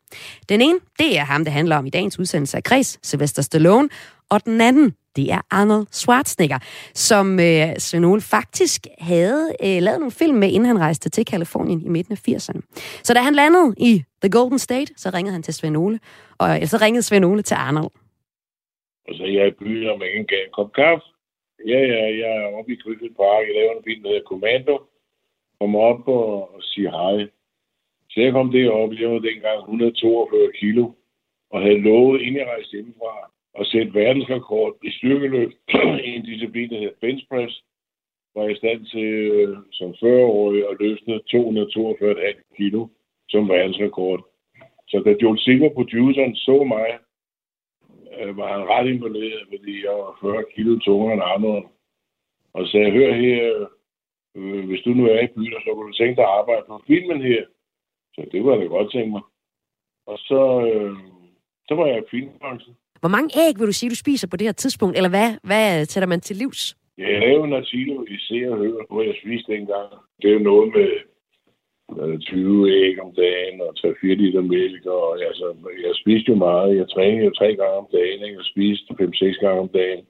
F: Den ene, det er ham, det handler om i dagens udsendelse af Kreds, Sylvester Stallone, og den anden, det er Arnold Schwarzenegger, som øh, Svend Ole faktisk havde øh, lavet nogle film med, inden han rejste til Kalifornien i midten af 80'erne. Så da han landede i The Golden State, så ringede han til Svenole, og øh, så ringede Svenole til Arnold.
C: Og så jeg i byen, og man gav en kop kaffe. Ja, ja, jeg er oppe i Griffith Park. Jeg laver en film, der hedder Commando. Kommer op og, og siger hej. Så jeg kom derop, jeg var dengang 142 kilo, og havde lovet, inden jeg rejste hjemmefra, at sætte verdensrekord i styrkeløft <clears throat> i en disciplin, der hedder bench press, var jeg i stand til øh, som 40-årig at løfte 242,5 kilo som verdensrekord. Så da Joel Silver, produceren, så mig, øh, var han ret imponeret, fordi jeg var 40 kilo tungere end andre. Og sagde, hør her, øh, hvis du nu er i byen, så kunne du tænke dig at arbejde på filmen her. Så det var jeg da godt tænke mig. Og så, øh, så var jeg i filmbranchen.
F: Hvor mange æg vil du sige, du spiser på det her tidspunkt? Eller hvad, hvad sætter man til livs?
C: Jeg lavede en artikel i Se og Hør, hvor jeg spiste dengang. Det er jo noget med øh, 20 æg om dagen og 3-4 liter mælk. Og, altså, jeg spiste jo meget. Jeg trænede jo tre gange om dagen. Ikke? og spiste 5-6 gange om dagen.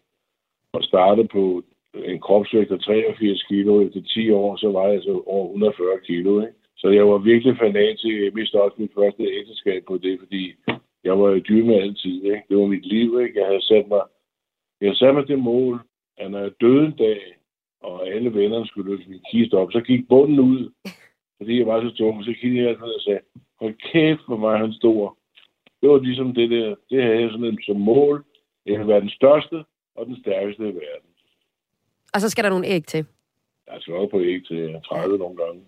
C: Og startede på en kropsvægt af 83 kilo. Efter 10 år, så var jeg så over 140 kilo. Ikke? Så jeg var virkelig fanatisk. Jeg mistede også mit første ægteskab på det, fordi jeg var jo dyr med altid. Ikke? Det var mit liv. Ikke? Jeg havde sat mig, jeg satte mig det mål, at når jeg døde en dag, og alle vennerne skulle løfte min kiste op, så gik bunden ud, fordi jeg var så tung. Så kiggede jeg ned og sagde, hold kæft, hvor var han stor. Det var ligesom det der, det havde jeg sådan som mål. Jeg vil være den største og den stærkeste i verden.
F: Og så skal der nogle æg til.
C: Jeg skal op på æg til 30 nogle gange.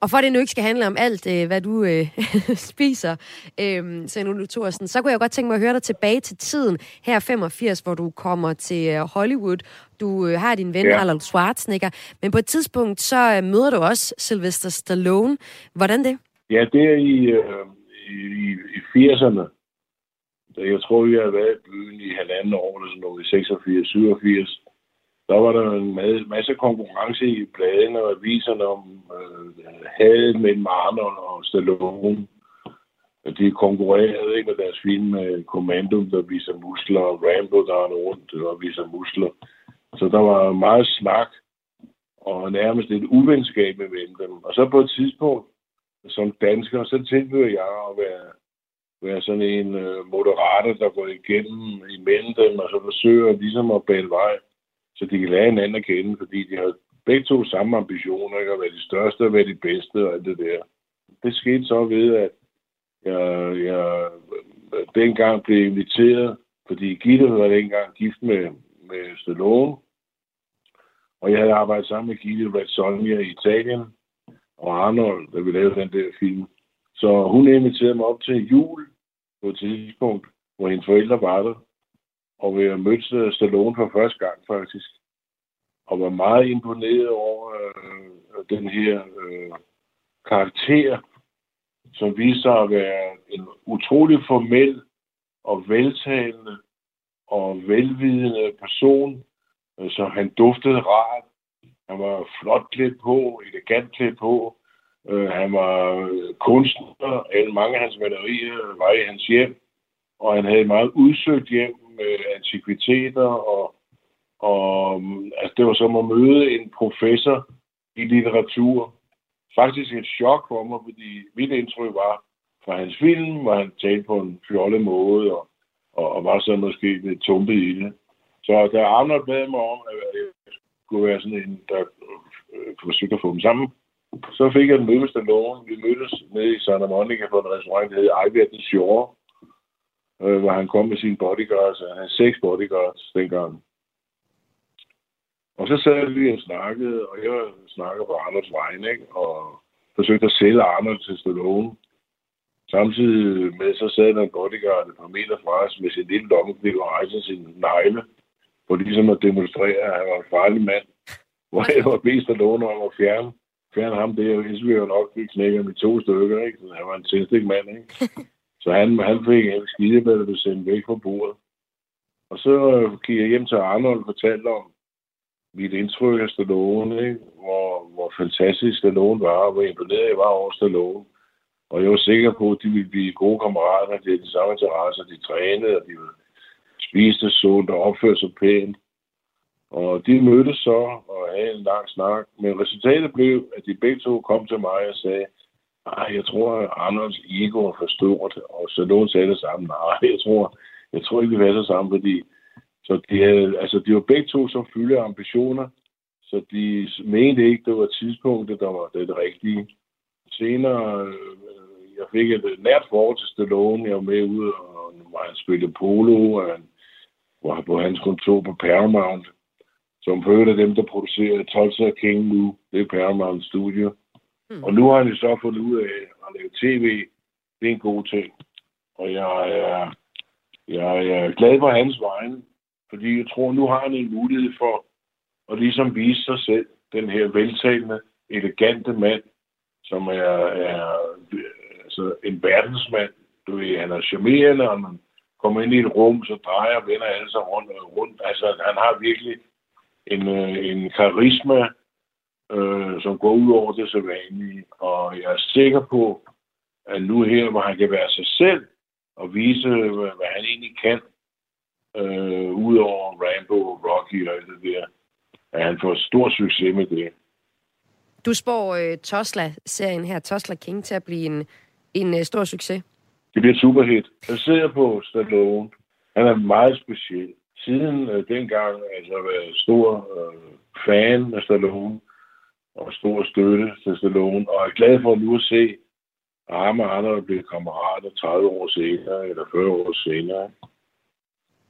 F: Og for at det nu ikke skal handle om alt, øh, hvad du øh, <laughs> spiser, øh, Ole Thorsen, så kunne jeg godt tænke mig at høre dig tilbage til tiden her 85, hvor du kommer til øh, Hollywood. Du øh, har din ven
C: Ja.
F: Arnold Schwarzenegger, men på et tidspunkt så øh, møder du også Sylvester Stallone. Hvordan det?
C: Ja, det er i, øh, i, i, 80'erne. Da Jeg tror, vi har været i byen i halvanden år, eller sådan noget, i 86, 87. Der var der en masse konkurrence i bladene og aviserne om øh, hadet mellem Arnold og Stallone. Og De konkurrerede ikke med deres film med Commando, der viser muskler, og Rambo, der er rundt og viser muskler. Så der var meget snak og nærmest et uvenskab mellem dem. Og så på et tidspunkt, som dansker, så tilbyder jeg at være, være sådan en øh, moderator, der går igennem imellem dem, og så forsøger ligesom at bære vej så de kan lære hinanden at kende, fordi de har begge to samme ambitioner, ikke? at være de største og være de bedste og alt det der. Det skete så ved, at jeg, jeg dengang blev inviteret, fordi Gitte var dengang gift med, med Stallone, og jeg havde arbejdet sammen med Gitte Red i Italien, og Arnold, da vi lavede den der film. Så hun inviterede mig op til jul på et tidspunkt, hvor hendes forældre var der, og vi mødte Stallone for første gang faktisk, og var meget imponeret over øh, den her øh, karakter, som viste sig at være en utrolig formel og veltalende og velvidende person, øh, så han duftede rart. Han var flot klædt på, elegant klædt på. Øh, han var kunstner. Alle mange af hans malerier var i hans hjem. Og han havde et meget udsøgt hjem med antikviteter. Og, og altså, det var som at møde en professor i litteratur. Faktisk et chok for mig, fordi mit indtryk var fra hans film, hvor han talte på en fjollet måde og, og, og var så måske lidt tumpet i det. Så da Arnold bad mig om, at jeg kunne være sådan en, der øh, forsøgte at få dem sammen, så fik jeg en møde med Stallone. Vi mødtes nede i Santa Monica på en restaurant, der hed Ivy at the Shore, øh, hvor han kom med sine bodyguards. Han havde seks bodyguards dengang. Og så sad vi og snakkede, og jeg snakkede på Arnolds vegne, ikke? og forsøgte at sælge Arnold til Stallone. Samtidig med, så sad der en bodyguard et par meter fra os med sin lille lomme, og rejste sin negle, for ligesom at demonstrere, at han var en farlig mand. Hvor jeg var bedt Stallone om at fjerne, fjerne ham det, og hvis vi jo nok fik knækket med to stykker, ikke? Så han var en tændstik mand, ikke? <laughs> Så han, han fik en skide med, at blev sendt væk fra bordet. Og så gik jeg hjem til Arnold og fortalte om, mit indtryk af Stallone, ikke? Hvor, hvor fantastisk Stallone var, og hvor imponeret jeg var over Stallone. Og jeg var sikker på, at de ville blive gode kammerater, de havde de samme interesser, de trænede, og de spiste sundt og opførte sig pænt. Og de mødtes så og havde en lang snak. Men resultatet blev, at de begge to kom til mig og sagde, nej, jeg tror, at Anders ego er for stort. Og Stallone sagde det samme, nej, jeg tror, jeg tror ikke, vi passer sammen, fordi så de, havde, altså, de var begge to som fylde ambitioner, så de mente ikke, det var tidspunktet, der var det rigtige. Senere, øh, jeg fik et nært forhold til Stallone. Jeg var med ud, og var han spillede polo, og han var på hans kontor på Paramount, som for af dem, der producerer Tulsa King nu. Det er Paramount Studio. Mm. Og nu har han så fundet ud af at lave tv. Det er en god ting. Og jeg er, jeg er glad på hans vegne, fordi jeg tror, nu har han en mulighed for at ligesom vise sig selv, den her veltalende, elegante mand, som er, er altså en verdensmand. Du ved, han er charmerende, og man kommer ind i et rum, så drejer og vender alle sig rundt og rundt. Altså, han har virkelig en, øh, en karisma, øh, som går ud over det så vanlige. Og jeg er sikker på, at nu her, hvor han kan være sig selv og vise, hvad, hvad han egentlig kan, øh, ud over Rambo, Rocky og alt det der, at han får stor succes med det.
F: Du spår øh, Tosla-serien her, Tosla King, til at blive en, en øh, stor succes.
C: Det bliver superhit. Jeg ser på Stallone. Han er meget speciel. Siden øh, dengang altså, har jeg været stor øh, fan af Stallone og stor støtte til Stallone, og er glad for nu at se, at ham og andre blive kammerater 30 år senere, eller 40 år senere.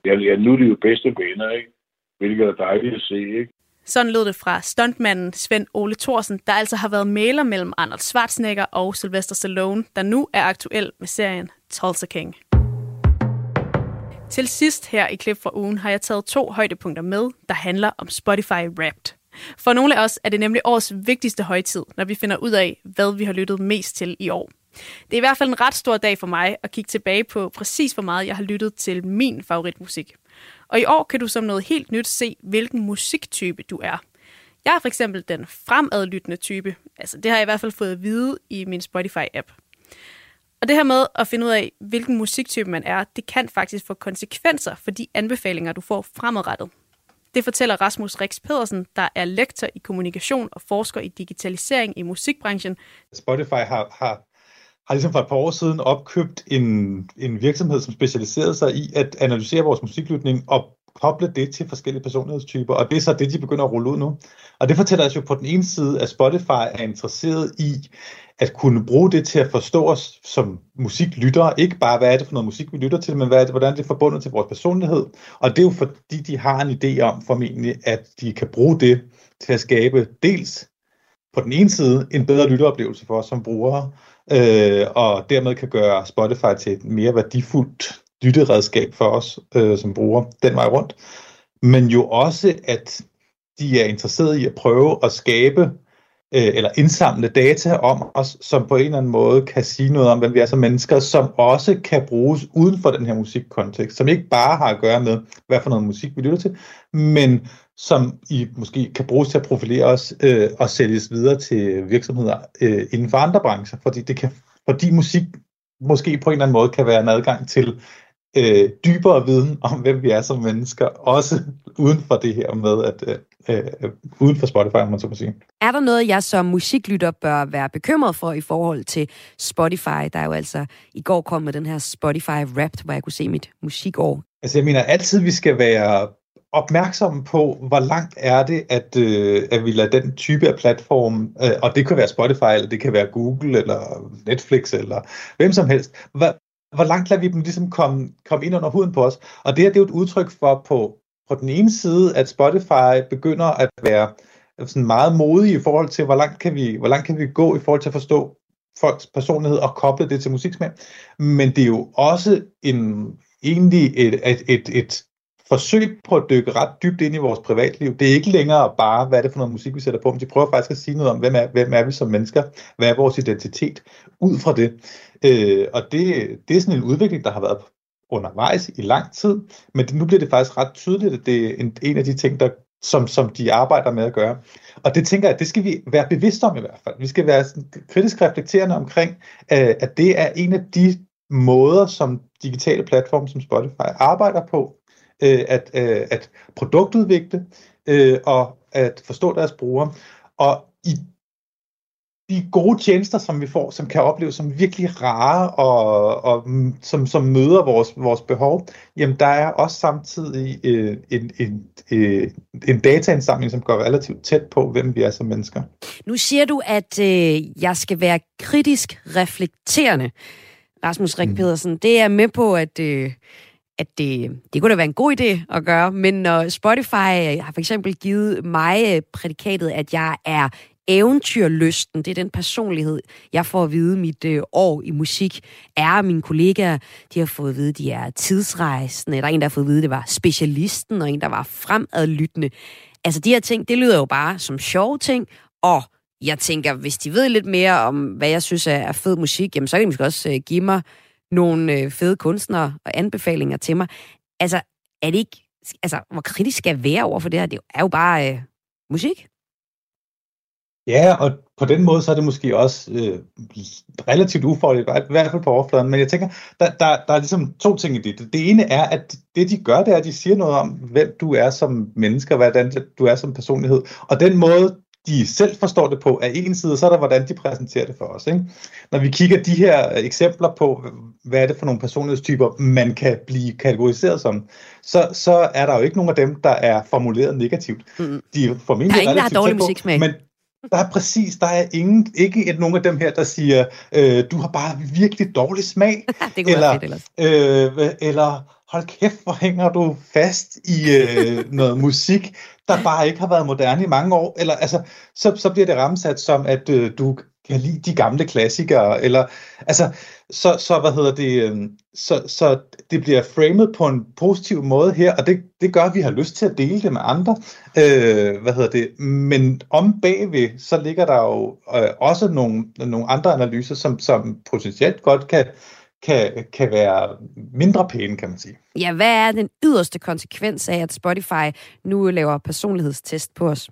C: Ja, ja, nu er de jo bedste venner, ikke? Hvilket er dejligt at se, ikke?
A: Sådan lød det fra stuntmanden Svend Ole Thorsen, der altså har været maler mellem Arnold Schwarzenegger og Sylvester Stallone, der nu er aktuel med serien Tulsa King. Til sidst her i klip fra ugen har jeg taget to højdepunkter med, der handler om Spotify Wrapped. For nogle af os er det nemlig årets vigtigste højtid, når vi finder ud af, hvad vi har lyttet mest til i år. Det er i hvert fald en ret stor dag for mig at kigge tilbage på præcis hvor meget jeg har lyttet til min favoritmusik. Og i år kan du som noget helt nyt se, hvilken musiktype du er. Jeg er for eksempel den fremadlyttende type. Altså det har jeg i hvert fald fået at vide i min Spotify-app. Og det her med at finde ud af, hvilken musiktype man er, det kan faktisk få konsekvenser for de anbefalinger, du får fremadrettet. Det fortæller Rasmus Rex Pedersen, der er lektor i kommunikation og forsker i digitalisering i musikbranchen.
D: Spotify har, har, har ligesom for et par år siden opkøbt en, en virksomhed, som specialiserede sig i at analysere vores musiklytning og koble det til forskellige personlighedstyper, og det er så det, de begynder at rulle ud nu. Og det fortæller os jo på den ene side, at Spotify er interesseret i at kunne bruge det til at forstå os som musiklyttere. Ikke bare, hvad er det for noget musik, vi lytter til, men hvad er det, hvordan det er forbundet til vores personlighed. Og det er jo fordi, de har en idé om formentlig, at de kan bruge det til at skabe dels på den ene side en bedre lytteoplevelse for os som brugere, øh, og dermed kan gøre Spotify til et mere værdifuldt lytteredskab for os øh, som brugere den vej rundt. Men jo også, at de er interesseret i at prøve at skabe øh, eller indsamle data om os, som på en eller anden måde kan sige noget om, hvem vi er som mennesker, som også kan bruges uden for den her musikkontekst, som ikke bare har at gøre med, hvad for noget musik vi lytter til, men som I måske kan bruges til at profilere os øh, og sælges videre til virksomheder øh, inden for andre brancher, fordi det kan, fordi musik måske på en eller anden måde kan være en adgang til øh, dybere viden om, hvem vi er som mennesker, også uden for det her med, at øh, øh, uden for Spotify, om man så må sige.
F: Er der noget, jeg som musiklytter bør være bekymret for i forhold til Spotify, der jo altså i går kom med den her Spotify Wrapped, hvor jeg kunne se mit musikår?
D: Altså jeg mener altid, vi skal være opmærksomme på, hvor langt er det, at, øh, at vi lader den type af platform, øh, og det kan være Spotify, eller det kan være Google, eller Netflix, eller hvem som helst, hvor, hvor langt lader vi dem ligesom komme, komme ind under huden på os? Og det her det er jo et udtryk for på, på den ene side, at Spotify begynder at være sådan meget modig i forhold til, hvor langt, kan vi, hvor langt kan vi gå i forhold til at forstå folks personlighed og koble det til musiksmag. Men det er jo også en, egentlig et, et, et, et forsøg på at dykke ret dybt ind i vores privatliv. Det er ikke længere bare, hvad er det for noget musik, vi sætter på, men de prøver faktisk at sige noget om, hvem er, hvem er vi som mennesker, hvad er vores identitet, ud fra det. Øh, og det, det er sådan en udvikling, der har været undervejs i lang tid, men det, nu bliver det faktisk ret tydeligt, at det er en, en af de ting, der, som, som de arbejder med at gøre. Og det tænker jeg, det skal vi være bevidste om i hvert fald. Vi skal være sådan kritisk reflekterende omkring, øh, at det er en af de måder, som digitale platforme som Spotify arbejder på, øh, at, øh, at produktudvikle øh, og at forstå deres brugere. Og i de gode tjenester, som vi får, som kan opleves som virkelig rare og, og som, som møder vores, vores behov, jamen der er også samtidig øh, en, en, øh, en dataindsamling, som går relativt tæt på, hvem vi er som mennesker.
F: Nu siger du, at øh, jeg skal være kritisk reflekterende, Rasmus Rik Pedersen. Mm. Det er med på, at... Øh, at det, det kunne da være en god idé at gøre, men når Spotify øh, har for eksempel givet mig øh, prædikatet, at jeg er eventyrlysten, det er den personlighed, jeg får at vide mit øh, år i musik, er mine kollegaer, de har fået at vide, de er tidsrejsende, der er en, der har fået at vide, det var specialisten, og en, der var fremadlyttende. Altså de her ting, det lyder jo bare som sjove ting, og jeg tænker, hvis de ved lidt mere om, hvad jeg synes er fed musik, jamen så kan de måske også øh, give mig nogle øh, fede kunstnere og anbefalinger til mig. Altså, er det ikke, altså, hvor kritisk skal jeg være over for det her? Det er jo bare øh, musik.
D: Ja, og på den måde så er det måske også øh, relativt ufarligt, i hvert fald på overfladen. Men jeg tænker, der, der, der er ligesom to ting i det. Det ene er, at det de gør, det er, at de siger noget om, hvem du er som menneske, og hvordan du er som personlighed. Og den måde, de selv forstår det på, er en side, og så er der, hvordan de præsenterer det for os. Ikke? Når vi kigger de her eksempler på, hvad er det for nogle personlighedstyper, man kan blive kategoriseret som, så, så er der jo ikke nogen af dem, der er formuleret negativt.
F: Mm.
D: De er formentlig
F: der er ingen, der har dårlig musiksmag.
D: Men, der er præcis, der er ingen, ikke et, nogen af dem her, der siger, øh, du har bare virkelig dårlig smag. <laughs>
F: det kunne eller,
D: eller, øh, eller hold kæft, hvor hænger du fast i øh, noget musik, der bare ikke har været moderne i mange år. Eller, altså, så, så bliver det ramsat som, at øh, du kan lide de gamle klassikere, eller altså, så, så hvad hedder det, øh, så, så det bliver framet på en positiv måde her, og det, det gør, at vi har lyst til at dele det med andre, øh, hvad hedder det, men om bagved, så ligger der jo øh, også nogle, nogle andre analyser, som, som potentielt godt kan, kan, kan være mindre pæne, kan man sige.
F: Ja, hvad er den yderste konsekvens af, at Spotify nu laver personlighedstest på os?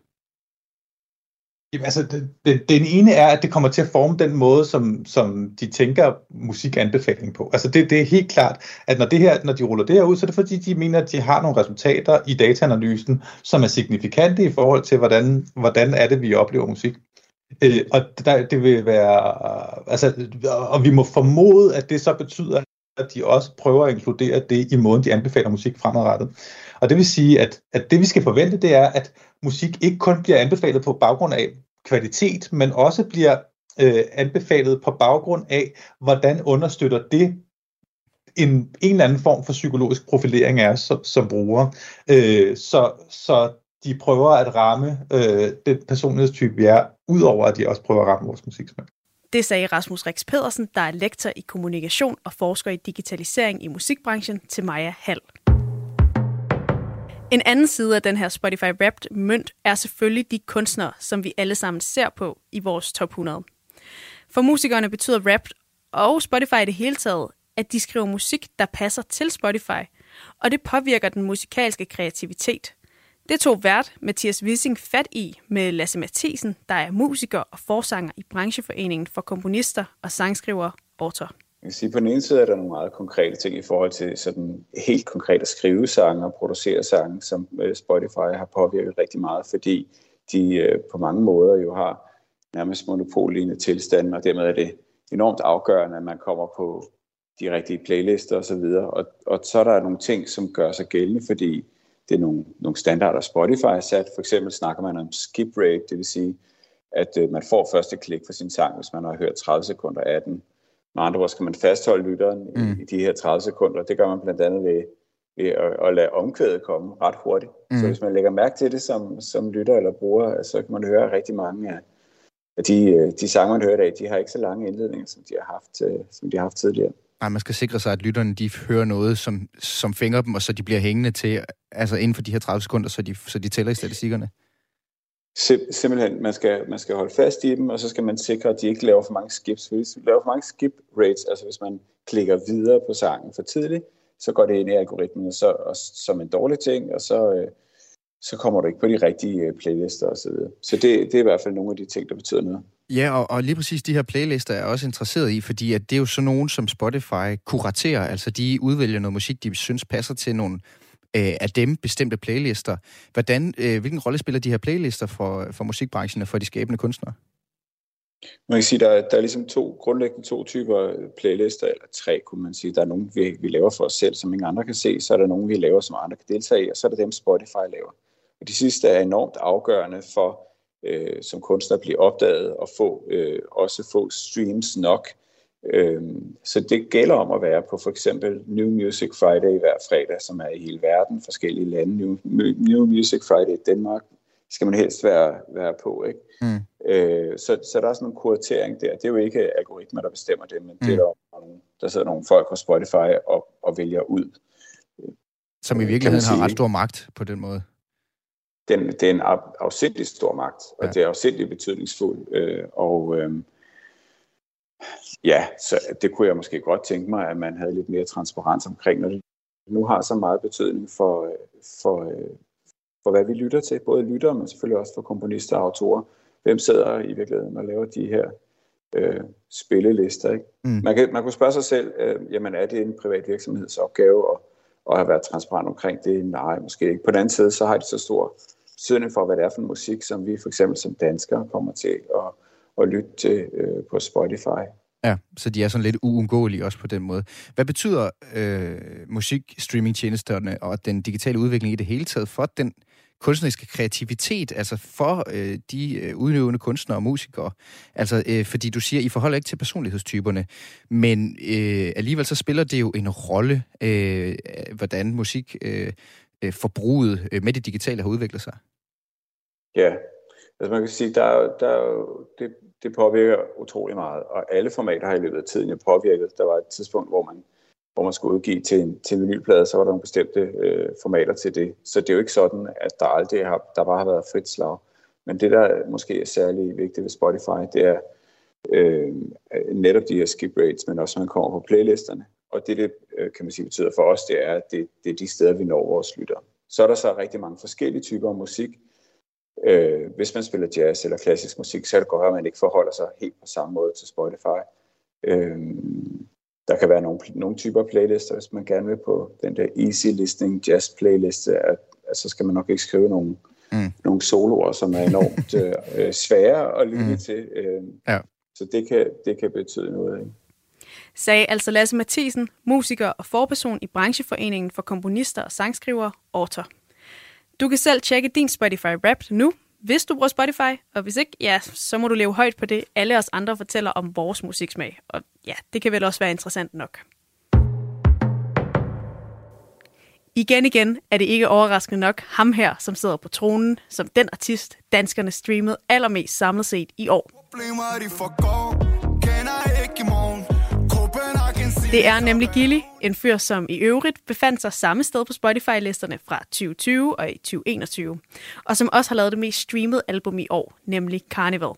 D: Jamen, altså, det, det, den ene er, at det kommer til at forme den måde, som, som de tænker musikanbefaling på. Altså det, det er helt klart, at når, det her, når de ruller det her ud, så er det fordi, de mener, at de har nogle resultater i dataanalysen, som er signifikante i forhold til, hvordan, hvordan er det, vi oplever musik. Øh, og der, det vil være, altså, og vi må formode, at det så betyder, at de også prøver at inkludere det i måden, de anbefaler musik fremadrettet. Og det vil sige, at, at det vi skal forvente, det er, at musik ikke kun bliver anbefalet på baggrund af kvalitet, men også bliver øh, anbefalet på baggrund af, hvordan understøtter det en, en eller anden form for psykologisk profilering af os som, som bruger. Øh, så, så de prøver at ramme øh, den personlighedstype, vi er, udover at de også prøver at ramme vores musiksmag.
A: Det sagde Rasmus Rix Pedersen, der er lektor i kommunikation og forsker i digitalisering i musikbranchen, til Maja Hall. En anden side af den her Spotify Wrapped mønt er selvfølgelig de kunstnere, som vi alle sammen ser på i vores top 100. For musikerne betyder Wrapped og Spotify i det hele taget, at de skriver musik, der passer til Spotify, og det påvirker den musikalske kreativitet. Det tog vært Mathias Wissing fat i med Lasse Mathisen, der er musiker og forsanger i brancheforeningen for komponister og sangskrivere Autor.
L: Jeg kan sige, på den ene side er der nogle meget konkrete ting i forhold til sådan helt konkret at skrive sange og producere sange, som øh, Spotify har påvirket rigtig meget, fordi de øh, på mange måder jo har nærmest monopollignende tilstanden, og dermed er det enormt afgørende, at man kommer på de rigtige playlister osv. Og, og, og så er der nogle ting, som gør sig gældende, fordi det er nogle, nogle standarder, Spotify har sat. For eksempel snakker man om skip rate, det vil sige, at øh, man får første klik for sin sang, hvis man har hørt 30 sekunder af den. Med andre ord skal man fastholde lytteren mm. i, de her 30 sekunder. Det gør man blandt andet ved, ved at, at lade omkvædet komme ret hurtigt. Mm. Så hvis man lægger mærke til det som, som lytter eller bruger, så kan man høre rigtig mange af, af de, øh, de sange, man hører i dag, de har ikke så lange indledninger, som de har haft, øh, som de har haft tidligere.
M: Nej, man skal sikre sig, at lytterne de hører noget, som, som fænger dem, og så de bliver hængende til, altså inden for de her 30 sekunder, så de, så de tæller i statistikkerne.
L: Sim- simpelthen, man skal, man skal holde fast i dem, og så skal man sikre, at de ikke laver for mange skips. Hvis de laver for mange skip rates, altså hvis man klikker videre på sangen for tidligt, så går det ind i algoritmen, og så, og, som en dårlig ting, og så, øh, så kommer du ikke på de rigtige øh, playlister osv. Så, så det, det er i hvert fald nogle af de ting, der betyder noget.
M: Ja, og, og lige præcis de her playlister er jeg også interesseret i, fordi at det er jo sådan nogen, som Spotify kuraterer. Altså de udvælger noget musik, de synes passer til nogle øh, af dem bestemte playlister. Hvordan, øh, hvilken rolle spiller de her playlister for, for musikbranchen og for de skabende kunstnere?
L: Man kan sige, der er, der er ligesom to grundlæggende to typer playlister, eller tre kunne man sige. Der er nogle, vi, vi laver for os selv, som ingen andre kan se. Så er der nogle, vi laver, som andre kan deltage i, og så er der dem, Spotify laver. Og de sidste er enormt afgørende for, øh, som kunstner blive opdaget og få øh, også få streams nok. Øh, så det gælder om at være på for eksempel New Music Friday hver fredag, som er i hele verden, forskellige lande. New, New Music Friday i Danmark skal man helst være, være på. Ikke? Mm. Øh, så, så der er sådan en kuratering der. Det er jo ikke algoritmer, der bestemmer det, men mm. det er der, nogle, der sidder nogle folk på Spotify og, og vælger ud.
M: Som i virkeligheden har ret stor magt på den måde
L: den, det er en af, afsindelig stor magt, og ja. det er afsindelig betydningsfuldt. Øh, og øh, ja, så det kunne jeg måske godt tænke mig, at man havde lidt mere transparens omkring, når det nu har så meget betydning for, for, for hvad vi lytter til, både lytter, men selvfølgelig også for komponister og autorer. Hvem sidder i virkeligheden og laver de her øh, spillelister? Ikke? Mm. Man, kan, man kunne spørge sig selv, øh, jamen er det en privat virksomhedsopgave at, at have været transparent omkring det? Nej, måske ikke. På den anden side, så har det så stor betydning for, hvad det er for musik, som vi for eksempel som danskere kommer til at, at lytte til øh, på Spotify.
M: Ja, så de er sådan lidt uundgåelige også på den måde. Hvad betyder øh, musikstreamingtjenesterne og den digitale udvikling i det hele taget for den kunstneriske kreativitet, altså for øh, de øh, udøvende kunstnere og musikere? Altså, øh, fordi du siger, I forholder ikke til personlighedstyperne, men øh, alligevel så spiller det jo en rolle, øh, hvordan musik øh, øh, forbruget øh, med det digitale har udviklet sig.
L: Ja, altså man kan sige, der, der, det, det påvirker utrolig meget, og alle formater har i løbet af tiden jo påvirket. Der var et tidspunkt, hvor man, hvor man skulle udgive til en, til en vinylplade, så var der nogle bestemte øh, formater til det. Så det er jo ikke sådan, at der aldrig har, der bare har været frit slag. Men det, der måske er særlig vigtigt ved Spotify, det er øh, netop de her skip rates, men også, når man kommer på playlisterne. Og det, det øh, kan man sige betyder for os, det er, at det, det er de steder, vi når vores lytter. Så er der så rigtig mange forskellige typer af musik. Øh, hvis man spiller jazz eller klassisk musik, så er det godt, at man ikke forholder sig helt på samme måde til Spotify. Øh, der kan være nogle, nogle typer playlister, hvis man gerne vil på den der easy listening jazz playliste, at, at så skal man nok ikke skrive nogle, mm. nogle soloer, som er enormt <laughs> øh, svære at lytte mm. til. Øh, ja. Så det kan, det kan betyde noget. Ikke?
A: Sagde altså Lasse Mathisen, musiker og forperson i brancheforeningen for komponister og sangskrivere, Autor. Du kan selv tjekke din Spotify Wrapped nu, hvis du bruger Spotify, og hvis ikke, ja, så må du leve højt på det, alle os andre fortæller om vores musiksmag. Og ja, det kan vel også være interessant nok. Igen igen er det ikke overraskende nok ham her, som sidder på tronen, som den artist, danskerne streamede allermest samlet set i år.
N: Problemer de forgår,
A: det er nemlig Gilly, en fyr, som i øvrigt befandt sig samme sted på Spotify-listerne fra 2020 og i 2021, og som også har lavet det mest streamede album i år, nemlig Carnival.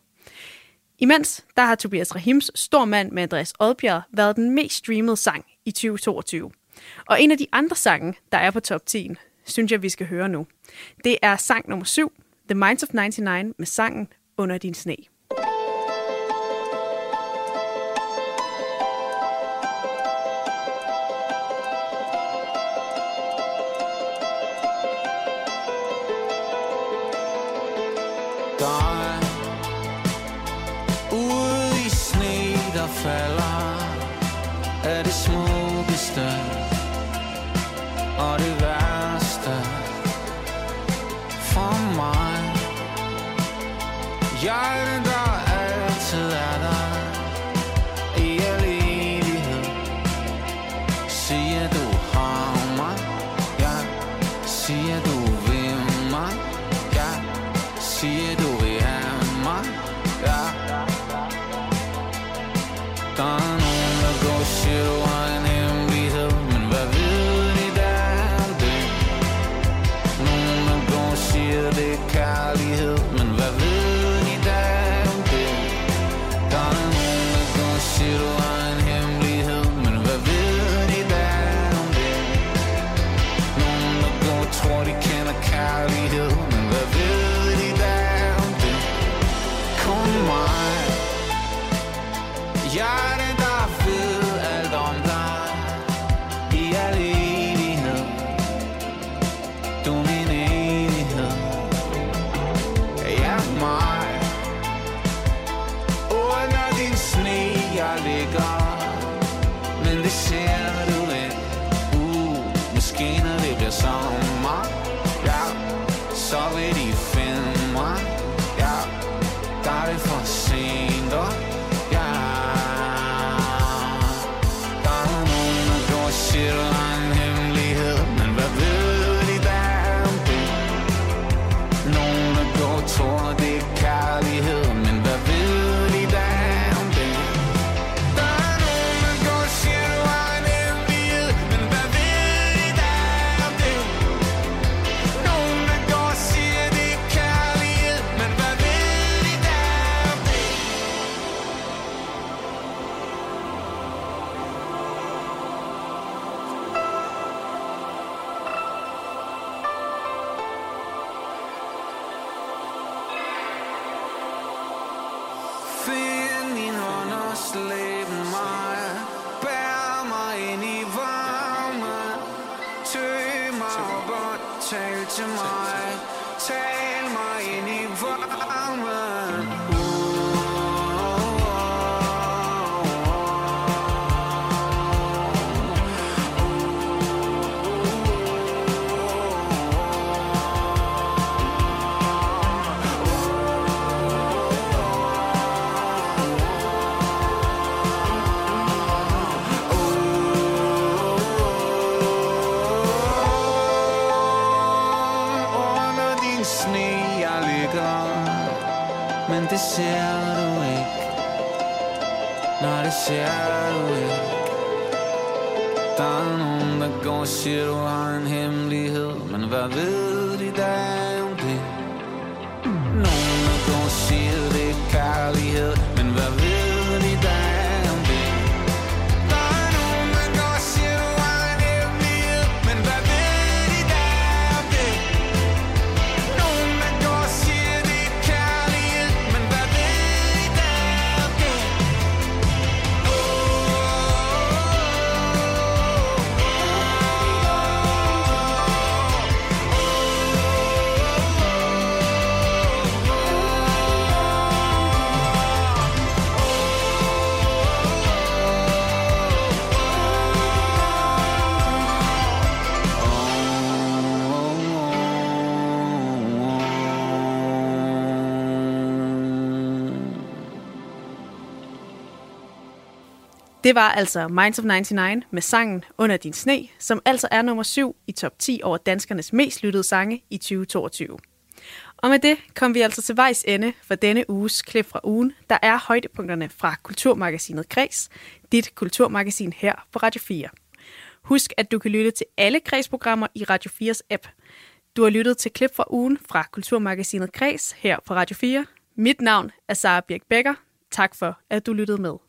A: Imens der har Tobias Rahims Stor mand med Andreas Odbjerg været den mest streamede sang i 2022. Og en af de andre sange, der er på top 10, synes jeg, vi skal høre nu. Det er sang nummer 7, The Minds of 99, med sangen Under din sne.
O: Jeg ser du ikke. Nej, det ser du ikke. Der er nogen, der går og siger, du har en hemmelighed. Men hvad ved de der om det? Nogen, der går og siger, det er kærlighed.
A: Det var altså Minds of 99 med sangen Under din sne, som altså er nummer 7 i top 10 over danskernes mest lyttede sange i 2022. Og med det kom vi altså til vejs ende for denne uges klip fra ugen, der er højdepunkterne fra Kulturmagasinet Kreds, dit kulturmagasin her på Radio 4. Husk, at du kan lytte til alle Kreds-programmer i Radio 4's app. Du har lyttet til klip fra ugen fra Kulturmagasinet Kreds her på Radio 4. Mit navn er Sara Birk Becker. Tak for, at du lyttede med.